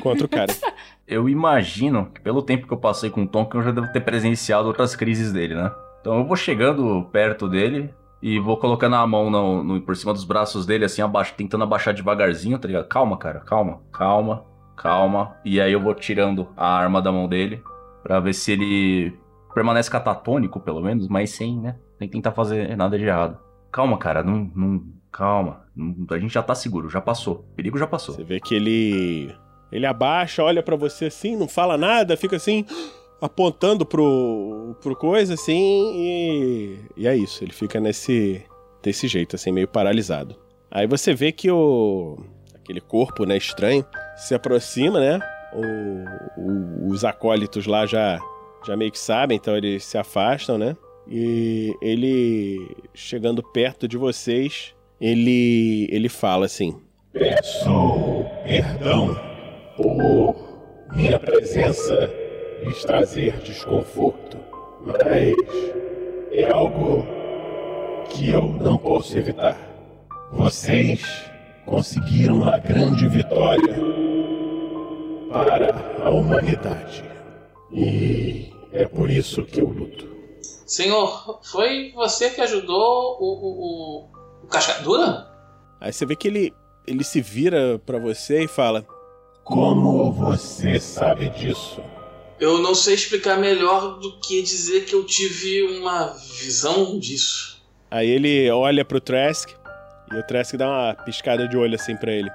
contra o cara. Eu imagino que pelo tempo que eu passei com o Tom, que eu já devo ter presenciado outras crises dele, né? Então eu vou chegando perto dele e vou colocando a mão no, no, por cima dos braços dele, assim, abaixo, tentando abaixar devagarzinho, tá ligado? Calma, cara, calma, calma, calma. E aí eu vou tirando a arma da mão dele para ver se ele permanece catatônico, pelo menos, mas sem, né? Sem tentar fazer nada de errado. Calma, cara, não. não calma. Não, a gente já tá seguro, já passou. O perigo já passou. Você vê que ele. Ele abaixa, olha para você assim, não fala nada, fica assim, apontando pro, pro coisa assim, e. E é isso, ele fica nesse. desse jeito, assim, meio paralisado. Aí você vê que o. aquele corpo, né, estranho, se aproxima, né? O, o, os acólitos lá já já meio que sabem, então eles se afastam, né? E ele, chegando perto de vocês, ele, ele fala assim: Peço perdão por minha presença lhes trazer desconforto, mas é algo que eu não posso evitar. Vocês conseguiram uma grande vitória para a humanidade. E é por isso que eu luto. Senhor, foi você que ajudou o, o, o, o Cascadura? Aí você vê que ele, ele se vira para você e fala: Como você sabe disso? Eu não sei explicar melhor do que dizer que eu tive uma visão disso. Aí ele olha pro Trask e o Trask dá uma piscada de olho assim para ele.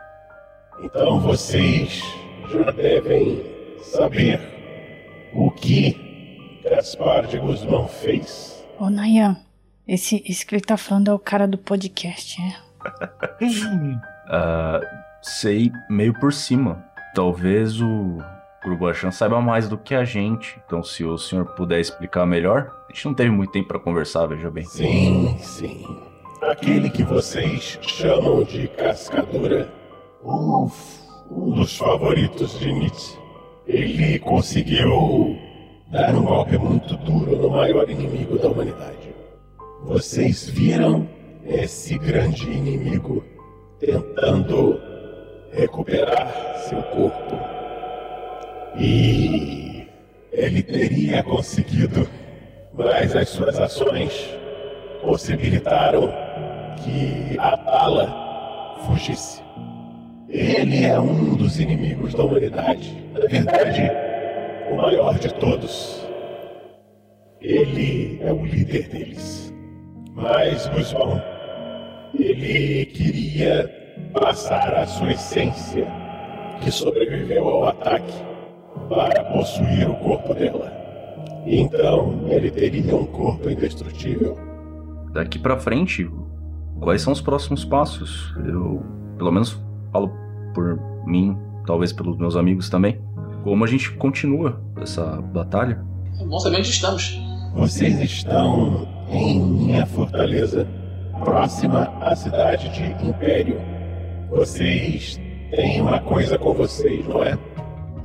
Então vocês já devem saber o que Gaspar de Guzmão fez? Ô, Nayan, esse, esse que ele tá falando é o cara do podcast, né? uh, sei meio por cima. Talvez o Grubachan saiba mais do que a gente. Então, se o senhor puder explicar melhor, a gente não teve muito tempo para conversar, veja bem. Sim, sim. Aquele que vocês chamam de cascadura. Uf, um dos favoritos de Nietzsche. Ele conseguiu dar um golpe muito duro no maior inimigo da humanidade. Vocês viram esse grande inimigo tentando recuperar seu corpo. E ele teria conseguido, mas as suas ações possibilitaram que a bala fugisse. Ele é um dos inimigos da humanidade. Na verdade, o maior de todos. Ele é o líder deles. Mas, Guzmão, Ele queria passar a sua essência, que sobreviveu ao ataque, para possuir o corpo dela. Então ele teria um corpo indestrutível. Daqui pra frente, quais são os próximos passos? Eu, pelo menos, falo por mim, talvez pelos meus amigos também. Como a gente continua essa batalha? É bom saber onde estamos. Vocês estão em minha fortaleza, próxima à cidade de Império. Vocês têm uma coisa com vocês, não é?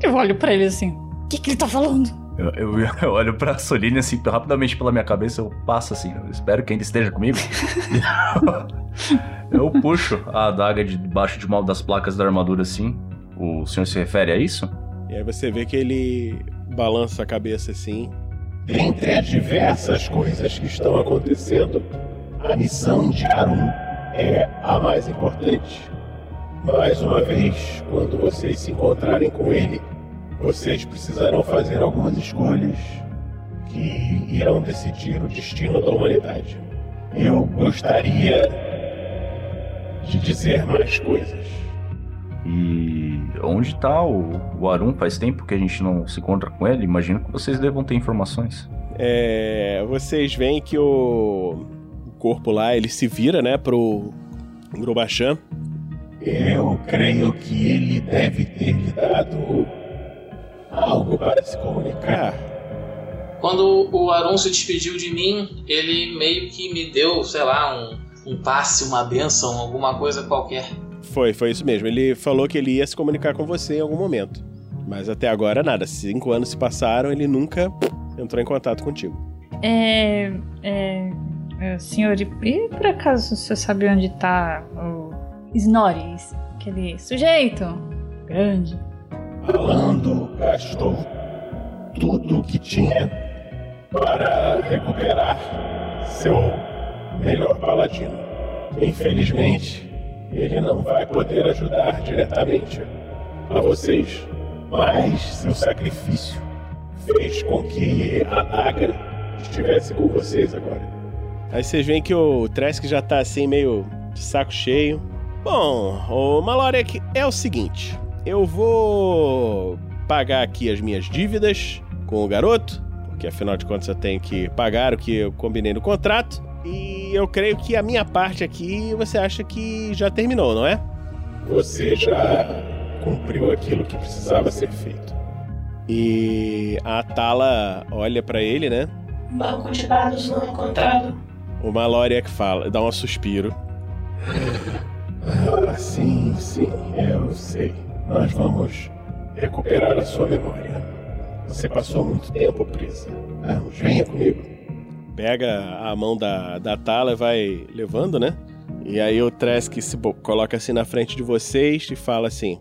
Eu olho pra ele assim. O que, que ele tá falando? Eu, eu, eu olho pra Soline assim, rapidamente pela minha cabeça, eu passo assim, eu espero que ainda esteja comigo. eu puxo a adaga de debaixo de uma das placas da armadura assim. O senhor se refere a isso? E aí você vê que ele balança a cabeça assim. Dentre as diversas coisas que estão acontecendo, a missão de Arun é a mais importante. Mais uma vez, quando vocês se encontrarem com ele, vocês precisarão fazer algumas escolhas que irão decidir o destino da humanidade. Eu gostaria de dizer mais coisas. E onde tá o, o Arun? Faz tempo que a gente não se encontra com ele. Imagino que vocês devam ter informações. É, vocês veem que o, o corpo lá ele se vira, né, pro Grubachan. Eu creio que ele deve ter lhe dado algo para se comunicar. Quando o Arun se despediu de mim, ele meio que me deu, sei lá, um, um passe, uma benção, alguma coisa qualquer. Foi, foi isso mesmo. Ele falou que ele ia se comunicar com você em algum momento. Mas até agora nada. Cinco anos se passaram, ele nunca entrou em contato contigo. É. É. é, Senhor, e por acaso você sabe onde tá o Snorri? Aquele sujeito grande. Alando gastou tudo o que tinha para recuperar seu melhor paladino. Infelizmente, ele não vai poder ajudar diretamente a vocês, mas seu sacrifício fez com que a Nagra estivesse com vocês agora. Aí vocês veem que o Tresk já tá assim, meio de saco cheio. Bom, o Malorek é o seguinte: eu vou pagar aqui as minhas dívidas com o garoto, porque afinal de contas eu tenho que pagar o que eu combinei no contrato. E eu creio que a minha parte aqui você acha que já terminou, não é? Você já cumpriu aquilo que precisava ser feito. E a Tala olha pra ele, né? Banco de dados não encontrado. O Mallory é que fala, dá um suspiro. Ah, sim, sim, eu sei. Nós vamos recuperar a sua memória. Você passou muito tempo presa. Vamos, venha comigo. Pega a mão da, da Tala e vai levando, né? E aí o Tresk se coloca assim na frente de vocês e fala assim: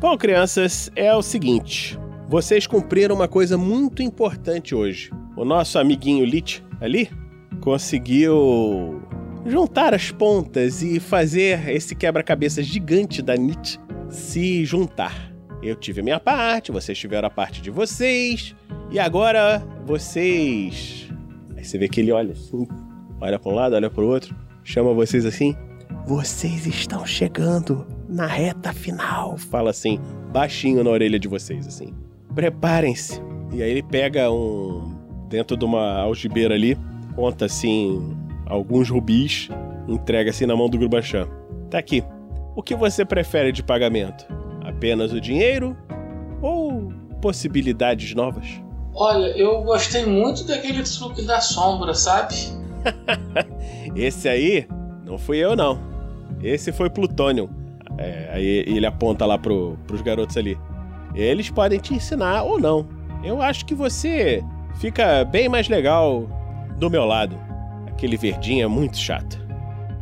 Bom, crianças, é o seguinte. Vocês cumpriram uma coisa muito importante hoje. O nosso amiguinho Lich ali conseguiu juntar as pontas e fazer esse quebra-cabeça gigante da Nit se juntar. Eu tive a minha parte, vocês tiveram a parte de vocês, e agora vocês. Aí você vê que ele olha assim, olha para um lado, olha para o outro, chama vocês assim. Vocês estão chegando na reta final. Fala assim, baixinho na orelha de vocês, assim. Preparem-se. E aí ele pega um. Dentro de uma algibeira ali, conta assim. Alguns rubis, entrega assim na mão do Grubachan. Tá aqui. O que você prefere de pagamento? Apenas o dinheiro ou possibilidades novas? Olha, eu gostei muito daquele truque da sombra, sabe? Esse aí não fui eu, não. Esse foi Plutônio. É, aí ele aponta lá pro, pros garotos ali. Eles podem te ensinar ou não. Eu acho que você fica bem mais legal do meu lado. Aquele verdinho é muito chato.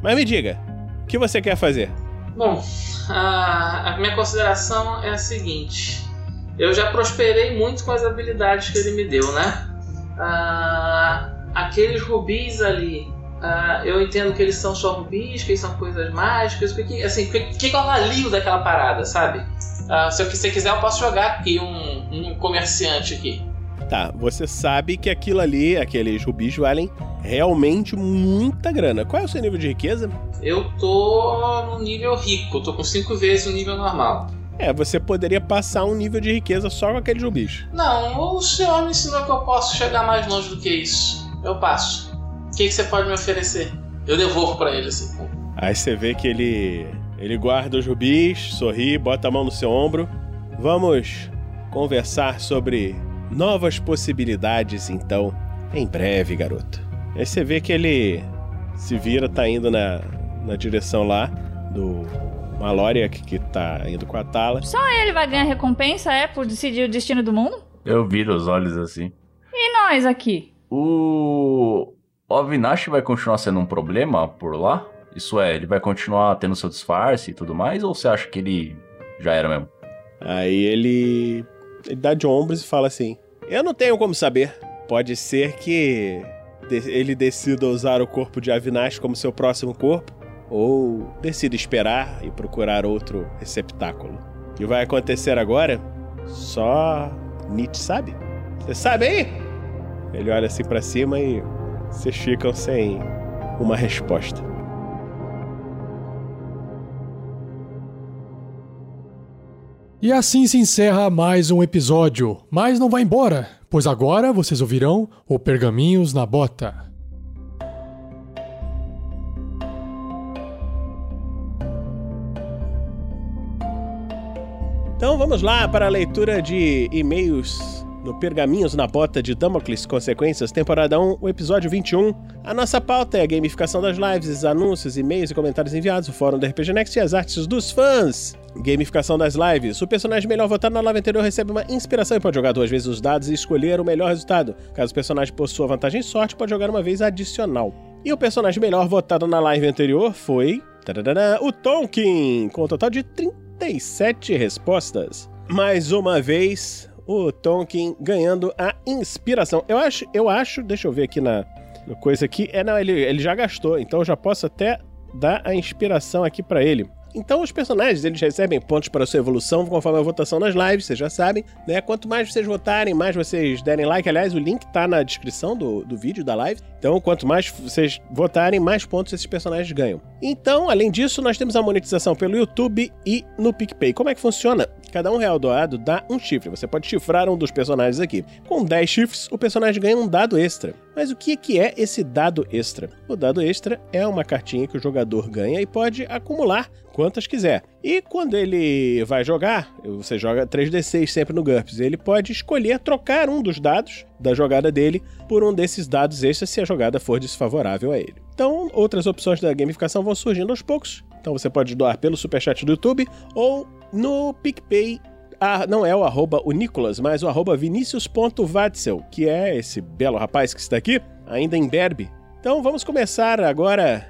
Mas me diga, o que você quer fazer? Bom, a, a minha consideração é a seguinte: eu já prosperei muito com as habilidades que ele me deu, né? Ah, aqueles rubis ali, ah, eu entendo que eles são só rubis, que eles são coisas mágicas, porque, assim, o que, eu avalio daquela parada, sabe? Ah, se você quiser, eu posso jogar aqui um, um comerciante aqui. Tá, você sabe que aquilo ali, aqueles rubis valem realmente muita grana. Qual é o seu nível de riqueza? Eu tô no nível rico, tô com 5 vezes o nível normal. É, você poderia passar um nível de riqueza só com aqueles rubis. Não, o senhor me ensinou que eu posso chegar mais longe do que isso. Eu passo. O que, que você pode me oferecer? Eu devolvo pra ele assim. Aí você vê que ele ele guarda os rubis, sorri, bota a mão no seu ombro. Vamos conversar sobre novas possibilidades então, em breve, garoto. Aí você vê que ele se vira, tá indo na, na direção lá do Malória, que, que tá indo com a Tala. Só ele vai ganhar recompensa, é? Por decidir o destino do mundo? Eu viro os olhos assim. E nós aqui? O. O Avinash vai continuar sendo um problema por lá? Isso é, ele vai continuar tendo seu disfarce e tudo mais? Ou você acha que ele já era mesmo? Aí ele, ele dá de ombros e fala assim: Eu não tenho como saber. Pode ser que ele decida usar o corpo de Avinash como seu próximo corpo, ou decida esperar e procurar outro receptáculo. O que vai acontecer agora? Só Nietzsche sabe. Você sabe aí? Ele olha assim pra cima e vocês ficam sem uma resposta. E assim se encerra mais um episódio. Mas não vai embora, pois agora vocês ouvirão o Pergaminhos na Bota. Então vamos lá para a leitura de e-mails no Pergaminhos na Bota de Damocles Consequências, temporada 1, o episódio 21. A nossa pauta é a gamificação das lives, os anúncios, e-mails e comentários enviados, o fórum da RPG Next e as artes dos fãs. Gamificação das lives. O personagem melhor votado na live anterior recebe uma inspiração e pode jogar duas vezes os dados e escolher o melhor resultado. Caso o personagem possua vantagem em sorte, pode jogar uma vez adicional. E o personagem melhor votado na live anterior foi. tarará, o Tonkin, com um total de 37 respostas. Mais uma vez, o Tonkin ganhando a inspiração. Eu acho, eu acho, deixa eu ver aqui na, na coisa aqui. É, não, ele, ele já gastou, então eu já posso até dar a inspiração aqui pra ele. Então os personagens eles recebem pontos para sua evolução conforme a votação nas lives, vocês já sabem, né? Quanto mais vocês votarem, mais vocês derem like. Aliás, o link tá na descrição do, do vídeo da live. Então, quanto mais vocês votarem, mais pontos esses personagens ganham. Então, além disso, nós temos a monetização pelo YouTube e no PicPay. Como é que funciona? Cada um real doado dá um chifre. Você pode chifrar um dos personagens aqui. Com 10 chifres, o personagem ganha um dado extra. Mas o que que é esse dado extra? O dado extra é uma cartinha que o jogador ganha e pode acumular quantas quiser. E quando ele vai jogar, você joga 3d6 sempre no GURPS, ele pode escolher trocar um dos dados da jogada dele por um desses dados extras se a jogada for desfavorável a ele. Então, outras opções da gamificação vão surgindo aos poucos. Então você pode doar pelo superchat do YouTube ou no PicPay ah, não é o arroba o Nicolas, mas o arroba vinicius.vatzel, que é esse belo rapaz que está aqui, ainda em Berbe. Então vamos começar agora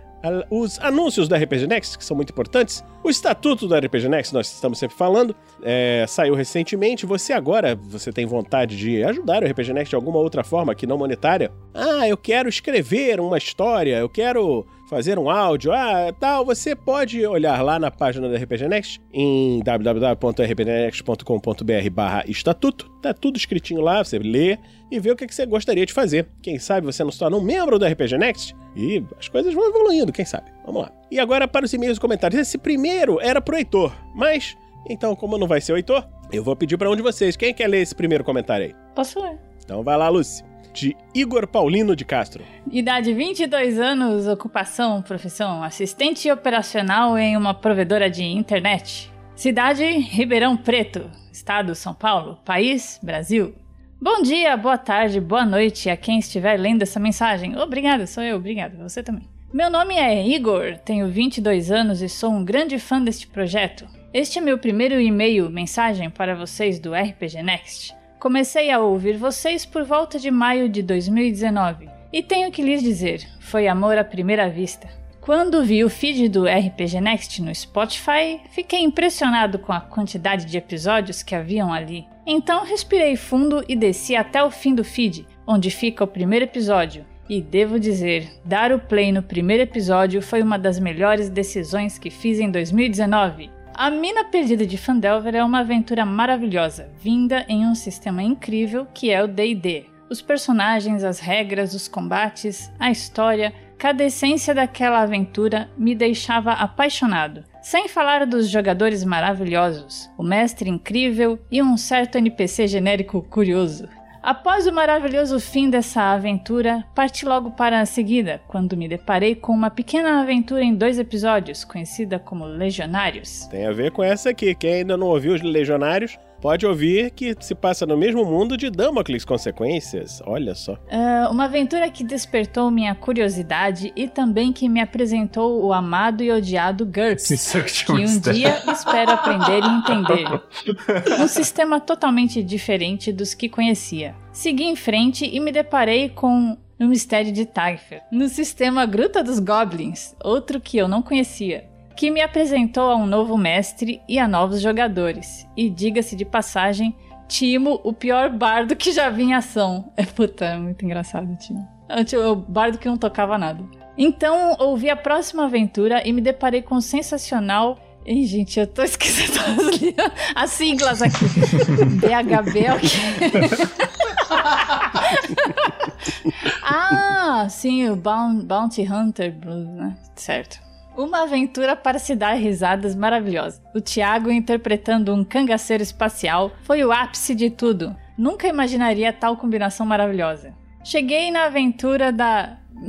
os anúncios da RPG Next, que são muito importantes. O estatuto da RPG Next, nós estamos sempre falando, é, saiu recentemente. Você agora, você tem vontade de ajudar o RPG Next de alguma outra forma que não monetária? Ah, eu quero escrever uma história, eu quero fazer um áudio, ah, tal, você pode olhar lá na página da RPG Next em www.rpgnext.com.br barra estatuto, tá tudo escritinho lá, você lê e vê o que que você gostaria de fazer. Quem sabe você não se torna um membro do RPG Next e as coisas vão evoluindo, quem sabe? Vamos lá. E agora para os e-mails e comentários. Esse primeiro era pro Heitor, mas, então, como não vai ser o Heitor, eu vou pedir para um de vocês. Quem quer ler esse primeiro comentário aí? Posso ler? Então vai lá, Lucy. De Igor Paulino de Castro. Idade 22 anos, ocupação, profissão, assistente operacional em uma provedora de internet. Cidade, Ribeirão Preto. Estado, São Paulo. País, Brasil. Bom dia, boa tarde, boa noite a quem estiver lendo essa mensagem. Obrigado, sou eu, obrigado, você também. Meu nome é Igor, tenho 22 anos e sou um grande fã deste projeto. Este é meu primeiro e-mail, mensagem para vocês do RPG Next. Comecei a ouvir vocês por volta de maio de 2019 e tenho que lhes dizer, foi amor à primeira vista. Quando vi o feed do RPG Next no Spotify, fiquei impressionado com a quantidade de episódios que haviam ali. Então respirei fundo e desci até o fim do feed, onde fica o primeiro episódio. E devo dizer, dar o play no primeiro episódio foi uma das melhores decisões que fiz em 2019. A Mina Perdida de Fandelver é uma aventura maravilhosa, vinda em um sistema incrível que é o D&D. Os personagens, as regras, os combates, a história, cada essência daquela aventura me deixava apaixonado. Sem falar dos jogadores maravilhosos, o mestre incrível e um certo NPC genérico curioso. Após o maravilhoso fim dessa aventura, parti logo para a seguida, quando me deparei com uma pequena aventura em dois episódios, conhecida como Legionários. Tem a ver com essa aqui. Quem ainda não ouviu os Legionários, pode ouvir que se passa no mesmo mundo de Damocles Consequências. Olha só. Uh, uma aventura que despertou minha curiosidade e também que me apresentou o amado e odiado GURPS, que um dia espero aprender e entender. Um sistema totalmente diferente dos que conhecia. Segui em frente e me deparei com o mistério de Tagfer, no sistema Gruta dos Goblins, outro que eu não conhecia que me apresentou a um novo mestre e a novos jogadores. E diga-se de passagem, Timo, o pior bardo que já vi em ação. É puta, é muito engraçado, Timo. É o bardo que não tocava nada. Então, ouvi a próxima aventura e me deparei com o sensacional. Ih, gente, eu tô esquecendo as, as siglas aqui. BHB é o quê? ah, sim, o Bounty Hunter Blues, né? Certo. Uma aventura para se dar risadas maravilhosa. O Tiago interpretando um cangaceiro espacial foi o ápice de tudo. Nunca imaginaria tal combinação maravilhosa. Cheguei na aventura da.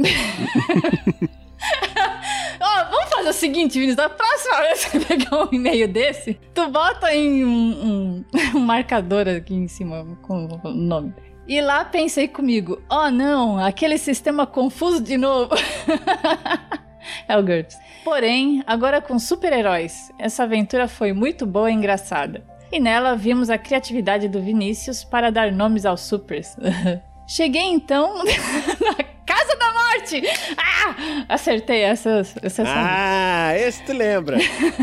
oh, vamos fazer o seguinte, Vinícius. Da próxima vez que pegar um e-mail desse, tu bota em um, um, um marcador aqui em cima com o nome. E lá pensei comigo: oh não, aquele sistema confuso de novo. é o GURPS. Porém, agora com super-heróis, essa aventura foi muito boa e engraçada. E nela vimos a criatividade do Vinícius para dar nomes aos supers. Cheguei então na Morte! Ah! Acertei essas. essas ah, esse tu lembra.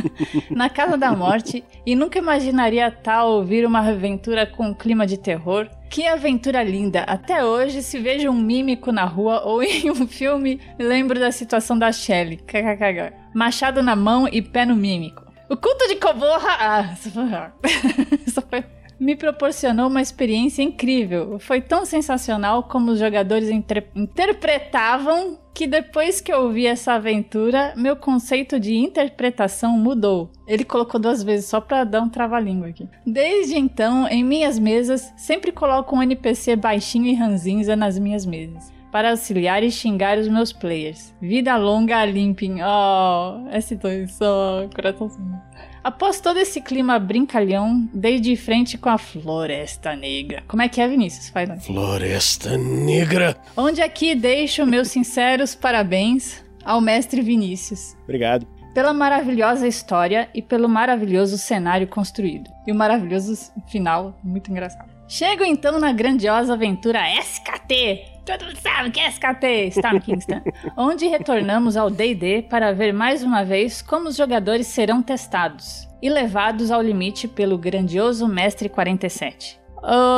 na Casa da Morte, e nunca imaginaria tal ouvir uma aventura com um clima de terror. Que aventura linda! Até hoje, se vejo um mímico na rua ou em um filme, lembro da situação da Shelley. KKK. Machado na mão e pé no mímico. O culto de Koborra. Ah, isso foi. isso foi me proporcionou uma experiência incrível. Foi tão sensacional como os jogadores interpretavam que depois que eu vi essa aventura, meu conceito de interpretação mudou. Ele colocou duas vezes só pra dar um trava-língua aqui. Desde então, em minhas mesas, sempre coloco um NPC baixinho e ranzinza nas minhas mesas para auxiliar e xingar os meus players. Vida longa a Limping. Oh, S2, só oh, coraçãozinho. Após todo esse clima brincalhão, dei de frente com a Floresta Negra. Como é que é, Vinícius? Faz lá. Floresta Negra. Onde aqui deixo meus sinceros parabéns ao mestre Vinícius. Obrigado. Pela maravilhosa história e pelo maravilhoso cenário construído. E o maravilhoso final, muito engraçado. Chego então na grandiosa aventura SKT, Todo mundo sabe que é SKT, Storm Kingston. onde retornamos ao D&D para ver mais uma vez como os jogadores serão testados e levados ao limite pelo grandioso Mestre 47.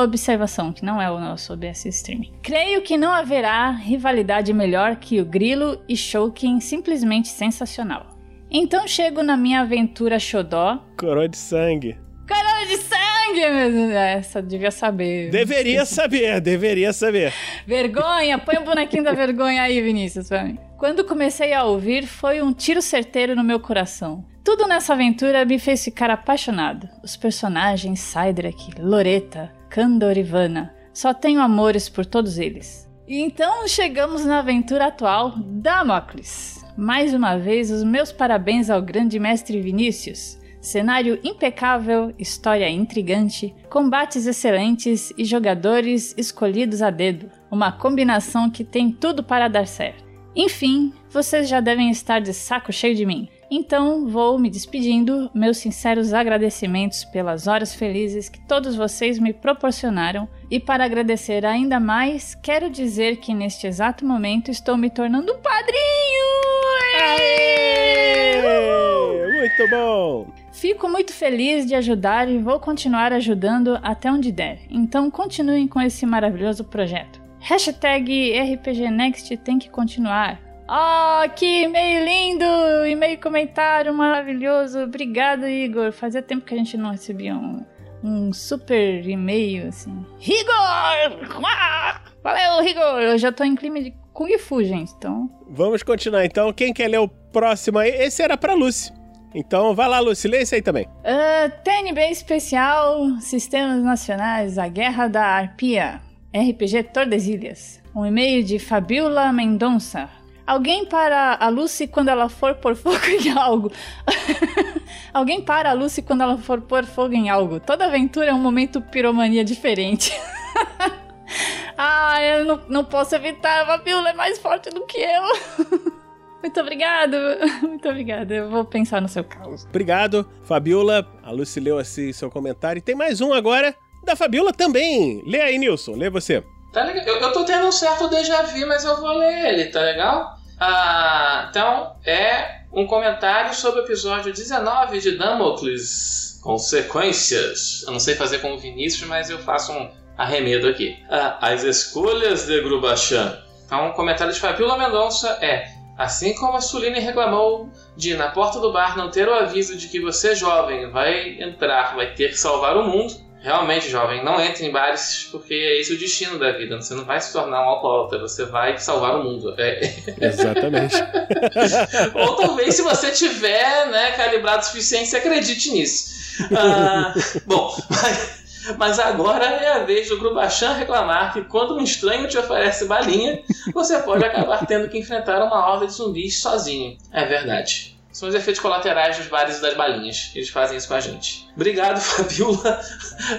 Observação, que não é o nosso OBS Streaming. Creio que não haverá rivalidade melhor que o Grilo e Shouken simplesmente sensacional. Então chego na minha aventura Xodó. Coroa de sangue. Coroa de sangue! Sangue, essa devia saber. Deveria saber, deveria saber. Vergonha, põe o bonequinho da vergonha aí, Vinícius, pra mim. Quando comecei a ouvir, foi um tiro certeiro no meu coração. Tudo nessa aventura me fez ficar apaixonado. Os personagens, Cydrak, Loreta, Kandor e Vanna. Só tenho amores por todos eles. E então chegamos na aventura atual, Damocles. Mais uma vez, os meus parabéns ao grande mestre Vinícius. Cenário impecável, história intrigante, combates excelentes e jogadores escolhidos a dedo. Uma combinação que tem tudo para dar certo. Enfim, vocês já devem estar de saco cheio de mim. Então vou me despedindo, meus sinceros agradecimentos pelas horas felizes que todos vocês me proporcionaram. E para agradecer ainda mais, quero dizer que neste exato momento estou me tornando um padrinho! Aê! Muito bom! Fico muito feliz de ajudar e vou continuar ajudando até onde der. Então continuem com esse maravilhoso projeto. Hashtag RPG Next tem que continuar. Ah, que e-mail lindo! E-mail comentário maravilhoso. Obrigado, Igor. Fazia tempo que a gente não recebia um, um super e-mail assim. Rigor! Ah! Valeu, Rigor! Eu já tô em clima de Kung Fu, gente. Então. Vamos continuar então. Quem quer ler o próximo aí? Esse era pra Lucy. Então vai lá, Lucy, lê esse aí também. Uh, TNB Especial Sistemas Nacionais A Guerra da Arpia RPG Tordesilhas Um e-mail de Fabiola Mendonça Alguém para a Lucy quando ela for pôr fogo em algo. Alguém para a Lucy quando ela for pôr fogo em algo. Toda aventura é um momento piromania diferente. ah, eu não, não posso evitar. A Fabiola é mais forte do que eu. Muito obrigado, muito obrigada. Eu vou pensar no seu caos. Obrigado, Fabiola. A Lucy leu assim seu comentário. E tem mais um agora da Fabiola também. Lê aí, Nilson, lê você. Tá legal. Eu, eu tô tendo um certo déjà vu, mas eu vou ler ele, tá legal? Ah, então, é um comentário sobre o episódio 19 de Damocles. Consequências. Eu não sei fazer com o Vinícius, mas eu faço um arremedo aqui. Ah, as escolhas de Grubachan. Então, um comentário de Fabiola Mendonça é Assim como a Suline reclamou de, na porta do bar, não ter o aviso de que você, jovem, vai entrar, vai ter que salvar o mundo, realmente, jovem, não entre em bares porque é esse o destino da vida. Você não vai se tornar um alcoólatra, você vai salvar o mundo. É. Exatamente. Ou talvez, se você tiver né, calibrado o suficiente, você acredite nisso. Ah, bom, mas. Mas agora é a vez do Grubachan reclamar que quando um estranho te oferece balinha, você pode acabar tendo que enfrentar uma horda de zumbis sozinho. É verdade. São os efeitos colaterais dos bares e das balinhas. Eles fazem isso com a gente. Obrigado, Fabiola,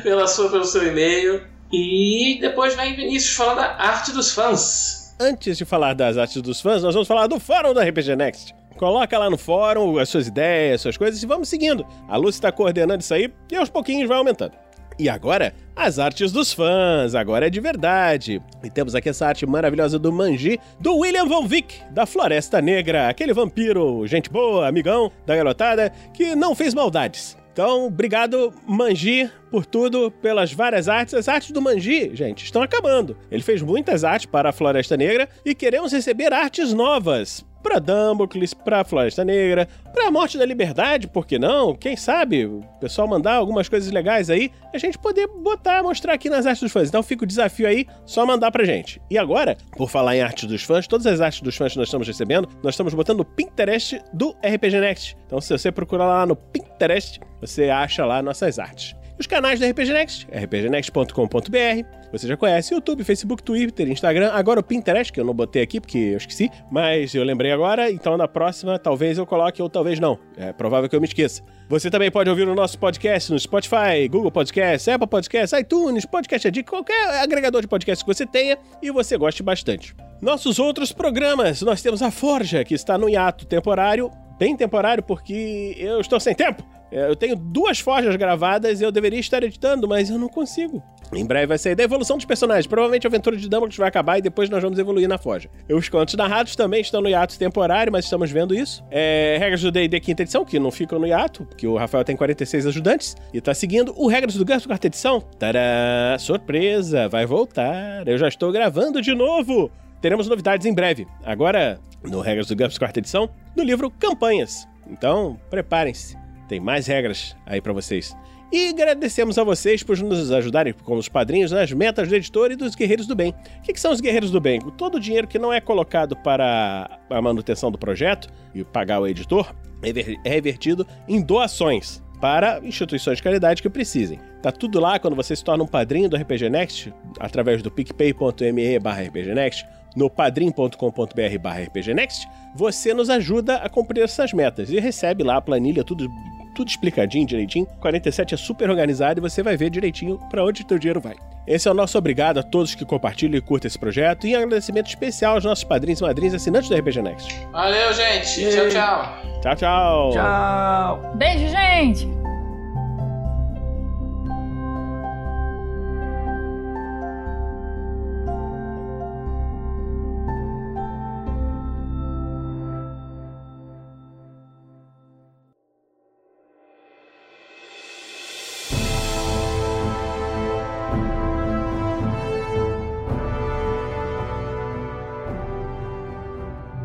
pela sua, pelo seu e-mail. E depois vem Vinícius falando da arte dos fãs. Antes de falar das artes dos fãs, nós vamos falar do fórum da RPG Next. Coloca lá no fórum as suas ideias, suas coisas e vamos seguindo. A Lúcia está coordenando isso aí e aos pouquinhos vai aumentando. E agora, as artes dos fãs, agora é de verdade. E temos aqui essa arte maravilhosa do Manji, do William Von Vick, da Floresta Negra, aquele vampiro, gente boa, amigão da garotada, que não fez maldades. Então, obrigado, Manji, por tudo, pelas várias artes. As artes do Manji, gente, estão acabando. Ele fez muitas artes para a Floresta Negra e queremos receber artes novas para Damocles, para Floresta Negra, para a Morte da Liberdade, por que não? Quem sabe o pessoal mandar algumas coisas legais aí, a gente poder botar, mostrar aqui nas artes dos fãs. Então fica o desafio aí, só mandar pra gente. E agora, por falar em artes dos fãs, todas as artes dos fãs que nós estamos recebendo, nós estamos botando no Pinterest do RPG Next. Então se você procurar lá no Pinterest, você acha lá nossas artes. Os canais da RPG Next, rpgnext.com.br. Você já conhece YouTube, Facebook, Twitter, Instagram, agora o Pinterest, que eu não botei aqui porque eu esqueci, mas eu lembrei agora, então na próxima talvez eu coloque ou talvez não. É provável que eu me esqueça. Você também pode ouvir o nosso podcast no Spotify, Google Podcast, Apple Podcast, iTunes, Podcast Addict, qualquer agregador de podcast que você tenha e você goste bastante. Nossos outros programas, nós temos a Forja, que está no hiato temporário, bem temporário porque eu estou sem tempo. É, eu tenho duas forjas gravadas e eu deveria estar editando, mas eu não consigo. Em breve vai sair da evolução dos personagens. Provavelmente a aventura de Dumbledore vai acabar e depois nós vamos evoluir na forja. Os contos narrados também estão no hiato temporário, mas estamos vendo isso. É, regras do D&D quinta edição, que não ficam no hiato, porque o Rafael tem 46 ajudantes e tá seguindo. O Regras do Ganso quarta edição, tará, surpresa, vai voltar. Eu já estou gravando de novo. Teremos novidades em breve. Agora, no Regras do Ganso quarta edição, no livro Campanhas. Então, preparem-se. Tem mais regras aí para vocês. E agradecemos a vocês por nos ajudarem como os padrinhos nas metas do editor e dos Guerreiros do Bem. O que, que, são os Guerreiros do Bem? Todo o dinheiro que não é colocado para a manutenção do projeto e pagar o editor é revertido em doações para instituições de caridade que precisem. Tá tudo lá quando você se torna um padrinho do RPG Next, através do picpay.me barra rpgnext, no padrim.com.br barra rpgnext, você nos ajuda a cumprir essas metas e recebe lá a planilha, tudo tudo explicadinho, direitinho. 47 é super organizado e você vai ver direitinho para onde o teu dinheiro vai. Esse é o nosso obrigado a todos que compartilham e curtem esse projeto e um agradecimento especial aos nossos padrinhos e madrinhas assinantes do RPG Next. Valeu, gente. Tchau, tchau. Tchau, tchau. Tchau. Beijo, gente.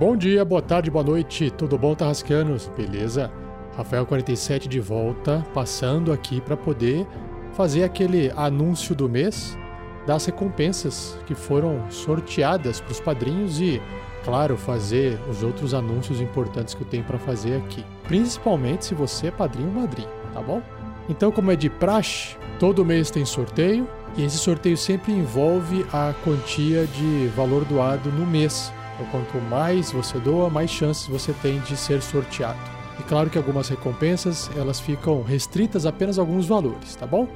Bom dia, boa tarde, boa noite, tudo bom, Tarrascanos? Beleza? Rafael47 de volta, passando aqui para poder fazer aquele anúncio do mês das recompensas que foram sorteadas para os padrinhos e, claro, fazer os outros anúncios importantes que eu tenho para fazer aqui. Principalmente se você é padrinho ou madrinha, tá bom? Então, como é de praxe, todo mês tem sorteio e esse sorteio sempre envolve a quantia de valor doado no mês. Então, quanto mais você doa, mais chances você tem de ser sorteado. E claro que algumas recompensas elas ficam restritas apenas a alguns valores, tá bom?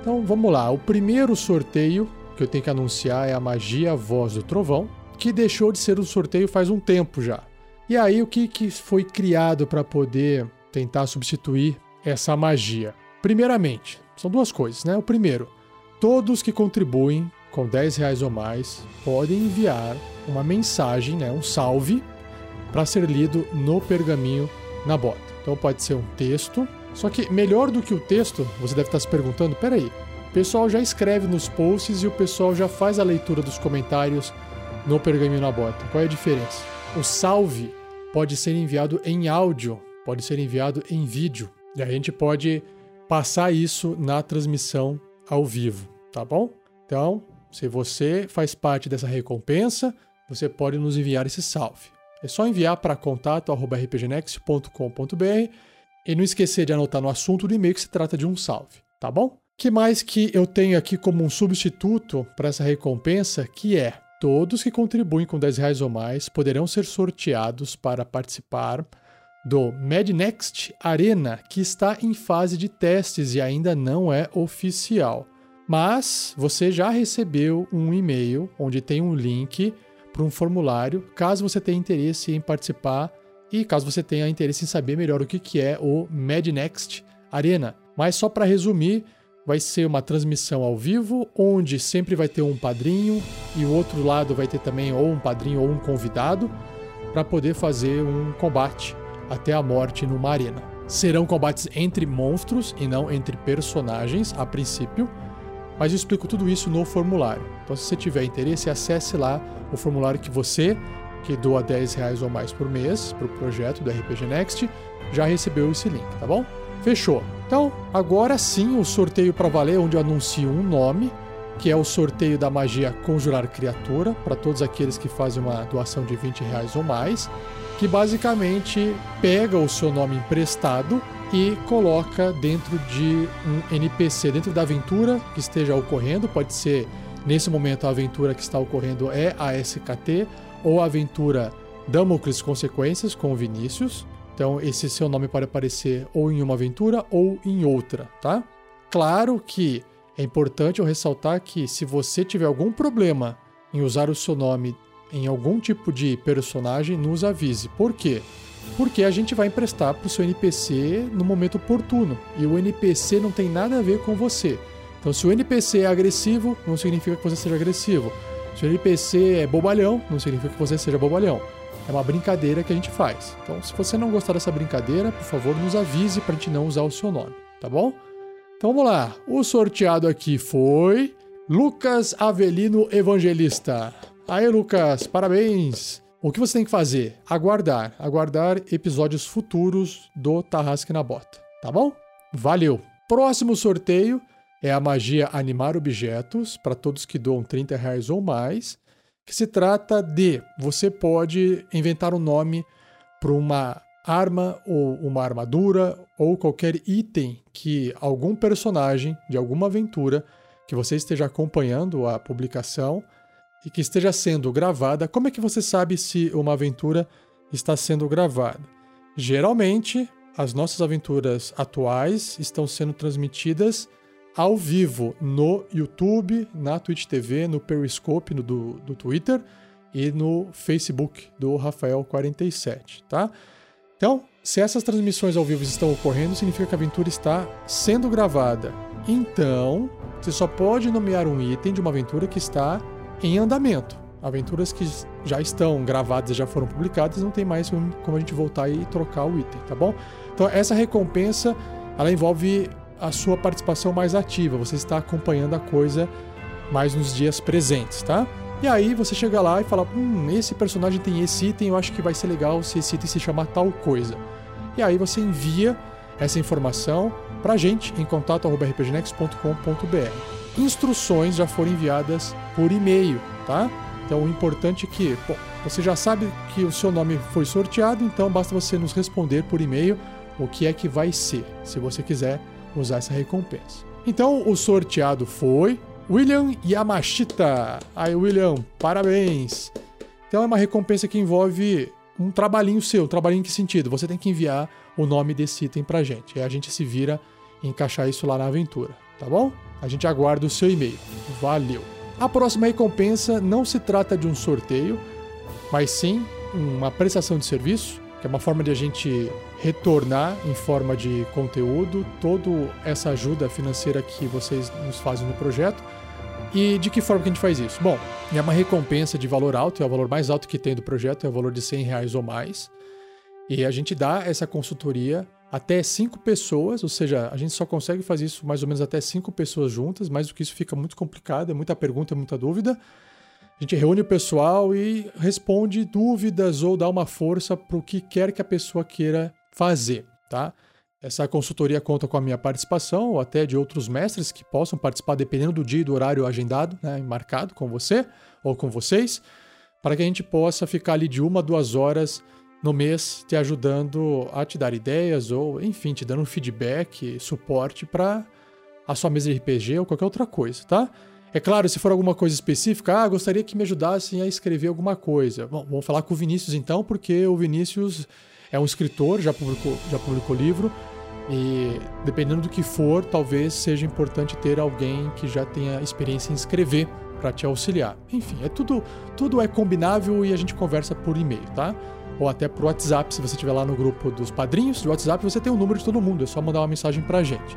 Então vamos lá. O primeiro sorteio que eu tenho que anunciar é a Magia Voz do Trovão, que deixou de ser um sorteio faz um tempo já. E aí o que, que foi criado para poder tentar substituir essa magia? Primeiramente, são duas coisas, né? O primeiro, todos que contribuem com 10 reais ou mais podem enviar uma mensagem, né, um salve, para ser lido no pergaminho na bota. Então pode ser um texto só que melhor do que o texto, você deve estar se perguntando: peraí, o pessoal já escreve nos posts e o pessoal já faz a leitura dos comentários no Pergaminho na Bota. Qual é a diferença? O salve pode ser enviado em áudio, pode ser enviado em vídeo. E a gente pode passar isso na transmissão ao vivo, tá bom? Então, se você faz parte dessa recompensa, você pode nos enviar esse salve. É só enviar para contato@rpgnext.com.br e não esquecer de anotar no assunto do e-mail que se trata de um salve, tá bom? que mais que eu tenho aqui como um substituto para essa recompensa, que é todos que contribuem com 10 reais ou mais poderão ser sorteados para participar do MedNext Arena, que está em fase de testes e ainda não é oficial. Mas você já recebeu um e-mail onde tem um link para um formulário, caso você tenha interesse em participar e caso você tenha interesse em saber melhor o que, que é o MedNext Arena. Mas só para resumir, vai ser uma transmissão ao vivo, onde sempre vai ter um padrinho e o outro lado vai ter também ou um padrinho ou um convidado para poder fazer um combate até a morte numa arena. Serão combates entre monstros e não entre personagens a princípio, mas eu explico tudo isso no formulário. Então, se você tiver interesse, acesse lá o formulário que você que doa 10 reais ou mais por mês para o projeto do RPG Next, já recebeu esse link, tá bom? Fechou. Então, agora sim o sorteio para valer, onde eu anuncio um nome, que é o sorteio da magia Conjurar Criatura, para todos aqueles que fazem uma doação de 20 reais ou mais, que basicamente pega o seu nome emprestado e coloca dentro de um NPC, dentro da aventura que esteja ocorrendo, pode ser nesse momento a aventura que está ocorrendo é a SKT ou a aventura Damocles Consequências com Vinícius. Então, esse seu nome pode aparecer ou em uma aventura ou em outra, tá? Claro que é importante eu ressaltar que se você tiver algum problema em usar o seu nome em algum tipo de personagem, nos avise. Por quê? Porque a gente vai emprestar para o seu NPC no momento oportuno. E o NPC não tem nada a ver com você. Então, se o NPC é agressivo, não significa que você seja agressivo. Se o NPC é bobalhão, não significa que você seja bobalhão. É uma brincadeira que a gente faz. Então, se você não gostar dessa brincadeira, por favor, nos avise para a gente não usar o seu nome, tá bom? Então vamos lá. O sorteado aqui foi Lucas Avelino Evangelista. Aí, Lucas, parabéns! O que você tem que fazer? Aguardar. Aguardar episódios futuros do Tarrasque na Bota, tá bom? Valeu! Próximo sorteio é a magia animar objetos, para todos que doam 30 reais ou mais, que se trata de você pode inventar um nome para uma arma ou uma armadura ou qualquer item que algum personagem de alguma aventura que você esteja acompanhando a publicação e que esteja sendo gravada. Como é que você sabe se uma aventura está sendo gravada? Geralmente, as nossas aventuras atuais estão sendo transmitidas ao vivo no YouTube, na Twitch TV, no Periscope no, do, do Twitter e no Facebook do Rafael47, tá? Então, se essas transmissões ao vivo estão ocorrendo, significa que a aventura está sendo gravada. Então, você só pode nomear um item de uma aventura que está em andamento. Aventuras que já estão gravadas e já foram publicadas, não tem mais como a gente voltar e trocar o item, tá bom? Então, essa recompensa, ela envolve a sua participação mais ativa, você está acompanhando a coisa mais nos dias presentes, tá? E aí você chega lá e fala: Hum, esse personagem tem esse item, eu acho que vai ser legal se esse item se chamar tal coisa. E aí você envia essa informação pra gente em contato.rpgnex.com.br. Instruções já foram enviadas por e-mail, tá? Então o importante é que, bom, você já sabe que o seu nome foi sorteado, então basta você nos responder por e-mail o que é que vai ser, se você quiser usar essa recompensa. Então o sorteado foi William Yamashita. Aí, William, parabéns! Então é uma recompensa que envolve um trabalhinho seu. Um trabalhinho em que sentido? Você tem que enviar o nome desse item pra gente. Aí a gente se vira encaixar isso lá na aventura, tá bom? A gente aguarda o seu e-mail. Valeu! A próxima recompensa não se trata de um sorteio, mas sim uma prestação de serviço, que é uma forma de a gente retornar em forma de conteúdo toda essa ajuda financeira que vocês nos fazem no projeto. E de que forma que a gente faz isso? Bom, é uma recompensa de valor alto, é o valor mais alto que tem do projeto, é o valor de 100 reais ou mais. E a gente dá essa consultoria até cinco pessoas, ou seja, a gente só consegue fazer isso mais ou menos até cinco pessoas juntas, mais do que isso fica muito complicado, é muita pergunta, é muita dúvida. A gente reúne o pessoal e responde dúvidas ou dá uma força para o que quer que a pessoa queira fazer, tá? Essa consultoria conta com a minha participação ou até de outros mestres que possam participar dependendo do dia e do horário agendado, né, marcado com você ou com vocês, para que a gente possa ficar ali de uma a duas horas no mês te ajudando a te dar ideias ou, enfim, te dando um feedback, suporte para a sua mesa de RPG ou qualquer outra coisa, tá? É claro, se for alguma coisa específica, ah, gostaria que me ajudassem a escrever alguma coisa. Bom, vamos falar com o Vinícius então, porque o Vinícius é um escritor, já publicou, já publicou livro, e dependendo do que for, talvez seja importante ter alguém que já tenha experiência em escrever para te auxiliar. Enfim, é tudo, tudo é combinável e a gente conversa por e-mail, tá? Ou até por WhatsApp, se você estiver lá no grupo dos padrinhos do WhatsApp, você tem o número de todo mundo, é só mandar uma mensagem pra gente.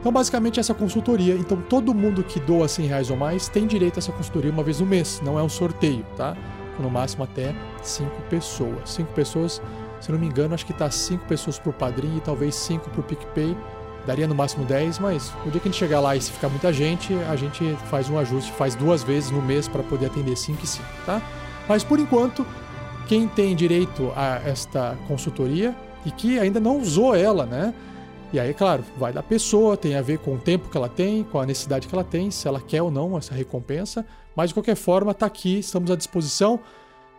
Então, basicamente, essa consultoria. Então, todo mundo que doa 100 reais ou mais tem direito a essa consultoria uma vez no mês. Não é um sorteio, tá? No máximo até 5 pessoas. 5 pessoas se não me engano, acho que tá 5 pessoas pro padrinho e talvez 5 pro PicPay. Daria no máximo 10, mas no dia que a gente chegar lá e se ficar muita gente, a gente faz um ajuste, faz duas vezes no mês para poder atender 5 e 5, tá? Mas por enquanto, quem tem direito a esta consultoria e que ainda não usou ela, né? E aí, claro, vai da pessoa, tem a ver com o tempo que ela tem, com a necessidade que ela tem, se ela quer ou não essa recompensa. Mas de qualquer forma, tá aqui, estamos à disposição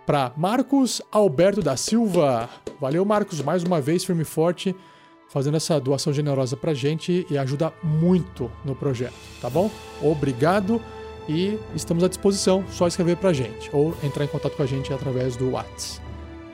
para Marcos Alberto da Silva. Valeu, Marcos, mais uma vez, firme e forte, fazendo essa doação generosa pra gente e ajuda muito no projeto, tá bom? Obrigado e estamos à disposição, só escrever pra gente ou entrar em contato com a gente através do WhatsApp.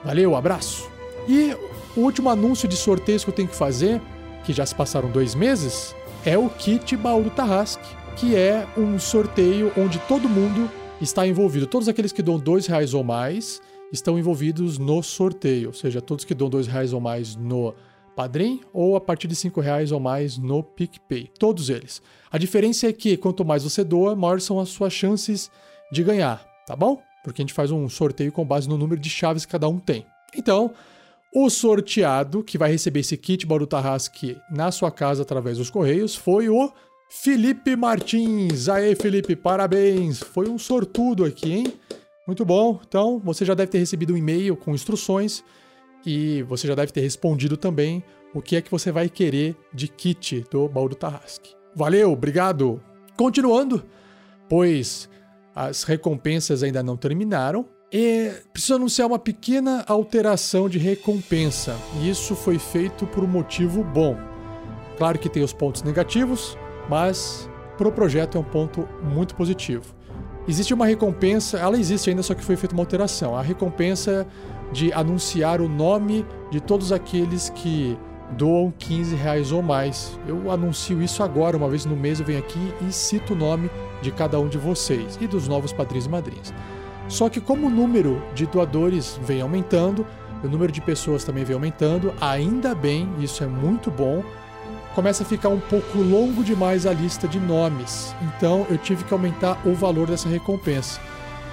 Valeu, abraço! E o último anúncio de sorteios que eu tenho que fazer, que já se passaram dois meses, é o kit do Tarrasque, que é um sorteio onde todo mundo está envolvido. Todos aqueles que dão dois reais ou mais estão envolvidos no sorteio, ou seja, todos que dão dois reais ou mais no Padrim ou a partir de cinco reais ou mais no PicPay. Todos eles. A diferença é que quanto mais você doa, maiores são as suas chances de ganhar, tá bom? Porque a gente faz um sorteio com base no número de chaves que cada um tem. Então, o sorteado que vai receber esse kit Bauru Tarrasque na sua casa através dos correios foi o Felipe Martins. Aê, Felipe, parabéns. Foi um sortudo aqui, hein? Muito bom. Então, você já deve ter recebido um e-mail com instruções e você já deve ter respondido também o que é que você vai querer de kit do baú do Tarrasque. Valeu, obrigado. Continuando, pois as recompensas ainda não terminaram, e preciso anunciar uma pequena alteração de recompensa. E isso foi feito por um motivo bom. Claro que tem os pontos negativos, mas para o projeto é um ponto muito positivo. Existe uma recompensa, ela existe ainda, só que foi feita uma alteração. A recompensa de anunciar o nome de todos aqueles que doam 15 reais ou mais. Eu anuncio isso agora, uma vez no mês eu venho aqui e cito o nome de cada um de vocês e dos novos padrinhos e madrinhas. Só que como o número de doadores vem aumentando, o número de pessoas também vem aumentando, ainda bem, isso é muito bom começa a ficar um pouco longo demais a lista de nomes. Então eu tive que aumentar o valor dessa recompensa.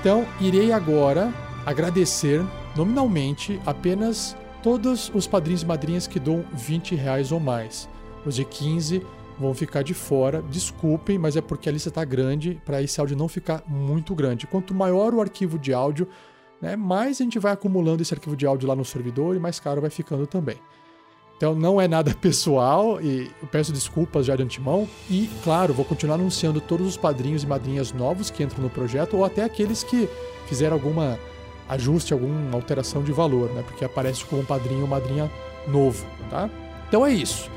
Então irei agora agradecer nominalmente apenas todos os padrinhos e madrinhas que dão 20 reais ou mais. Os de 15 vão ficar de fora. Desculpem, mas é porque a lista está grande para esse áudio não ficar muito grande. Quanto maior o arquivo de áudio, né, mais a gente vai acumulando esse arquivo de áudio lá no servidor e mais caro vai ficando também. Então não é nada pessoal e eu peço desculpas já de antemão. E, claro, vou continuar anunciando todos os padrinhos e madrinhas novos que entram no projeto ou até aqueles que fizeram alguma ajuste, alguma alteração de valor, né? Porque aparece como um padrinho ou madrinha novo, tá? Então é isso.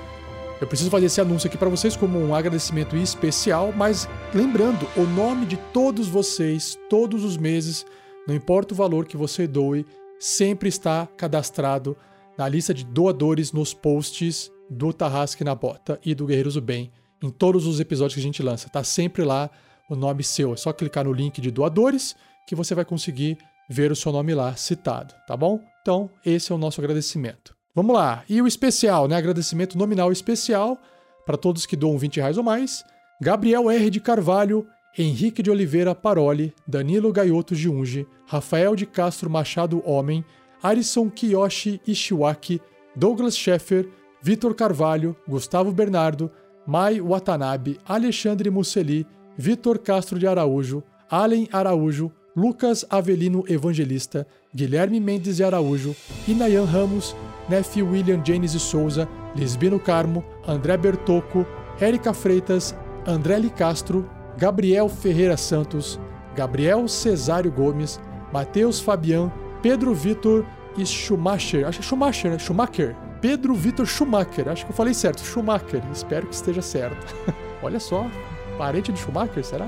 Eu preciso fazer esse anúncio aqui para vocês como um agradecimento especial, mas lembrando, o nome de todos vocês, todos os meses, não importa o valor que você doe, sempre está cadastrado na lista de doadores nos posts do Tarrasque na Bota e do Guerreiros do Bem, em todos os episódios que a gente lança. Tá sempre lá o nome seu. É só clicar no link de doadores que você vai conseguir ver o seu nome lá citado, tá bom? Então, esse é o nosso agradecimento. Vamos lá. E o especial, né? Agradecimento nominal especial para todos que doam 20 reais ou mais. Gabriel R. de Carvalho, Henrique de Oliveira Paroli, Danilo Gaioto Giunge, Rafael de Castro Machado Homem, Arison Kiyoshi Ishiwaki, Douglas Scheffer, Vitor Carvalho, Gustavo Bernardo, Mai Watanabe, Alexandre Musseli, Vitor Castro de Araújo, Allen Araújo, Lucas Avelino Evangelista, Guilherme Mendes de Araújo, Inayan Ramos, Neff William James de Souza, Lisbino Carmo, André Bertocco, Érica Freitas, André Li Castro, Gabriel Ferreira Santos, Gabriel Cesário Gomes, Matheus Fabian, Pedro Vitor e Schumacher. Acho que é Schumacher, né? Schumacher. Pedro Vitor Schumacher. Acho que eu falei certo. Schumacher. Espero que esteja certo. Olha só. Parente de Schumacher, será?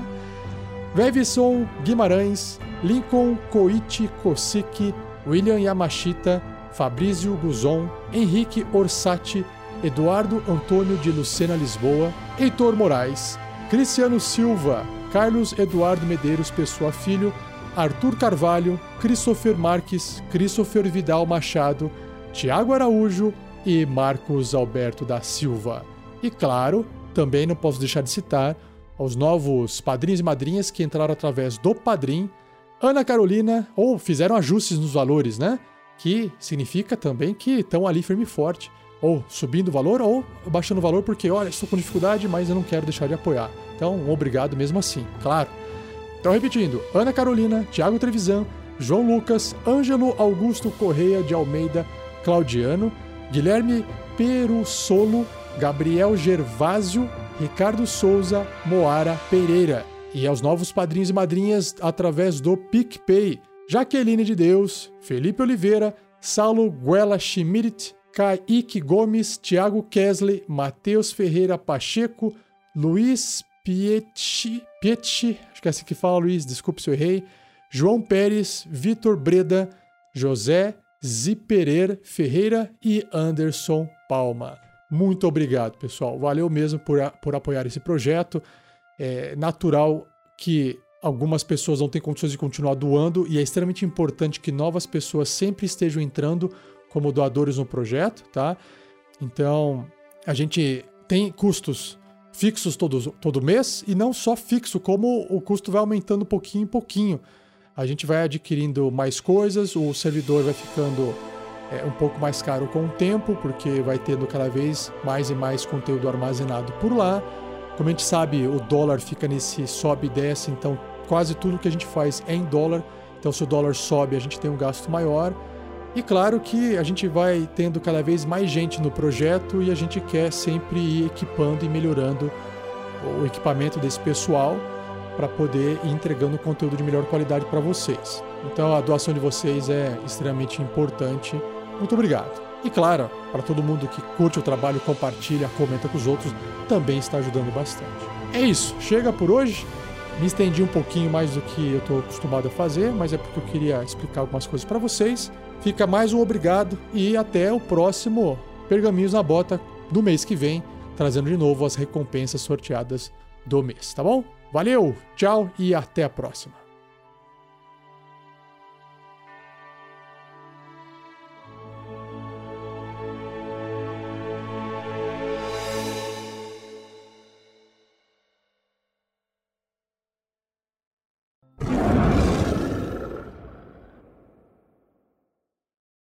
Vevison Guimarães, Lincoln Koichi Kosiki, William Yamashita, Fabrício Guzon, Henrique Orsatti, Eduardo Antônio de Lucena Lisboa, Heitor Moraes, Cristiano Silva, Carlos Eduardo Medeiros Pessoa Filho, Arthur Carvalho, Christopher Marques, Christopher Vidal Machado, Tiago Araújo e Marcos Alberto da Silva. E claro, também não posso deixar de citar os novos padrinhos e madrinhas que entraram através do Padrim, Ana Carolina, ou fizeram ajustes nos valores, né? Que significa também que estão ali firme e forte, ou subindo o valor, ou baixando o valor, porque olha, estou com dificuldade, mas eu não quero deixar de apoiar. Então, obrigado mesmo assim, claro. Então, repetindo: Ana Carolina, Tiago Trevisan, João Lucas, Ângelo Augusto Correia de Almeida, Claudiano, Guilherme Perussolo, Gabriel Gervásio, Ricardo Souza, Moara Pereira. E aos novos padrinhos e madrinhas através do PicPay: Jaqueline de Deus, Felipe Oliveira, Saulo Guela Schmidt, Kaique Gomes, Tiago Kesley, Matheus Ferreira Pacheco, Luiz Pietchi, Pietchi, acho que é assim que fala, Luiz, desculpe se eu errei, João Pérez, Vitor Breda, José Ziperer Ferreira e Anderson Palma. Muito obrigado, pessoal. Valeu mesmo por, por apoiar esse projeto. É natural que algumas pessoas não têm condições de continuar doando e é extremamente importante que novas pessoas sempre estejam entrando como doadores no projeto, tá? Então, a gente tem custos fixos todo, todo mês e não só fixo, como o custo vai aumentando pouquinho em pouquinho. A gente vai adquirindo mais coisas, o servidor vai ficando é, um pouco mais caro com o tempo, porque vai tendo cada vez mais e mais conteúdo armazenado por lá. Como a gente sabe, o dólar fica nesse sobe e desce, então quase tudo que a gente faz é em dólar. Então, se o dólar sobe, a gente tem um gasto maior. E claro que a gente vai tendo cada vez mais gente no projeto e a gente quer sempre ir equipando e melhorando o equipamento desse pessoal para poder ir entregando conteúdo de melhor qualidade para vocês. Então a doação de vocês é extremamente importante. Muito obrigado. E claro, para todo mundo que curte o trabalho, compartilha, comenta com os outros, também está ajudando bastante. É isso, chega por hoje. Me estendi um pouquinho mais do que eu estou acostumado a fazer, mas é porque eu queria explicar algumas coisas para vocês. Fica mais um obrigado e até o próximo Pergaminhos na Bota do mês que vem, trazendo de novo as recompensas sorteadas do mês, tá bom? Valeu, tchau e até a próxima.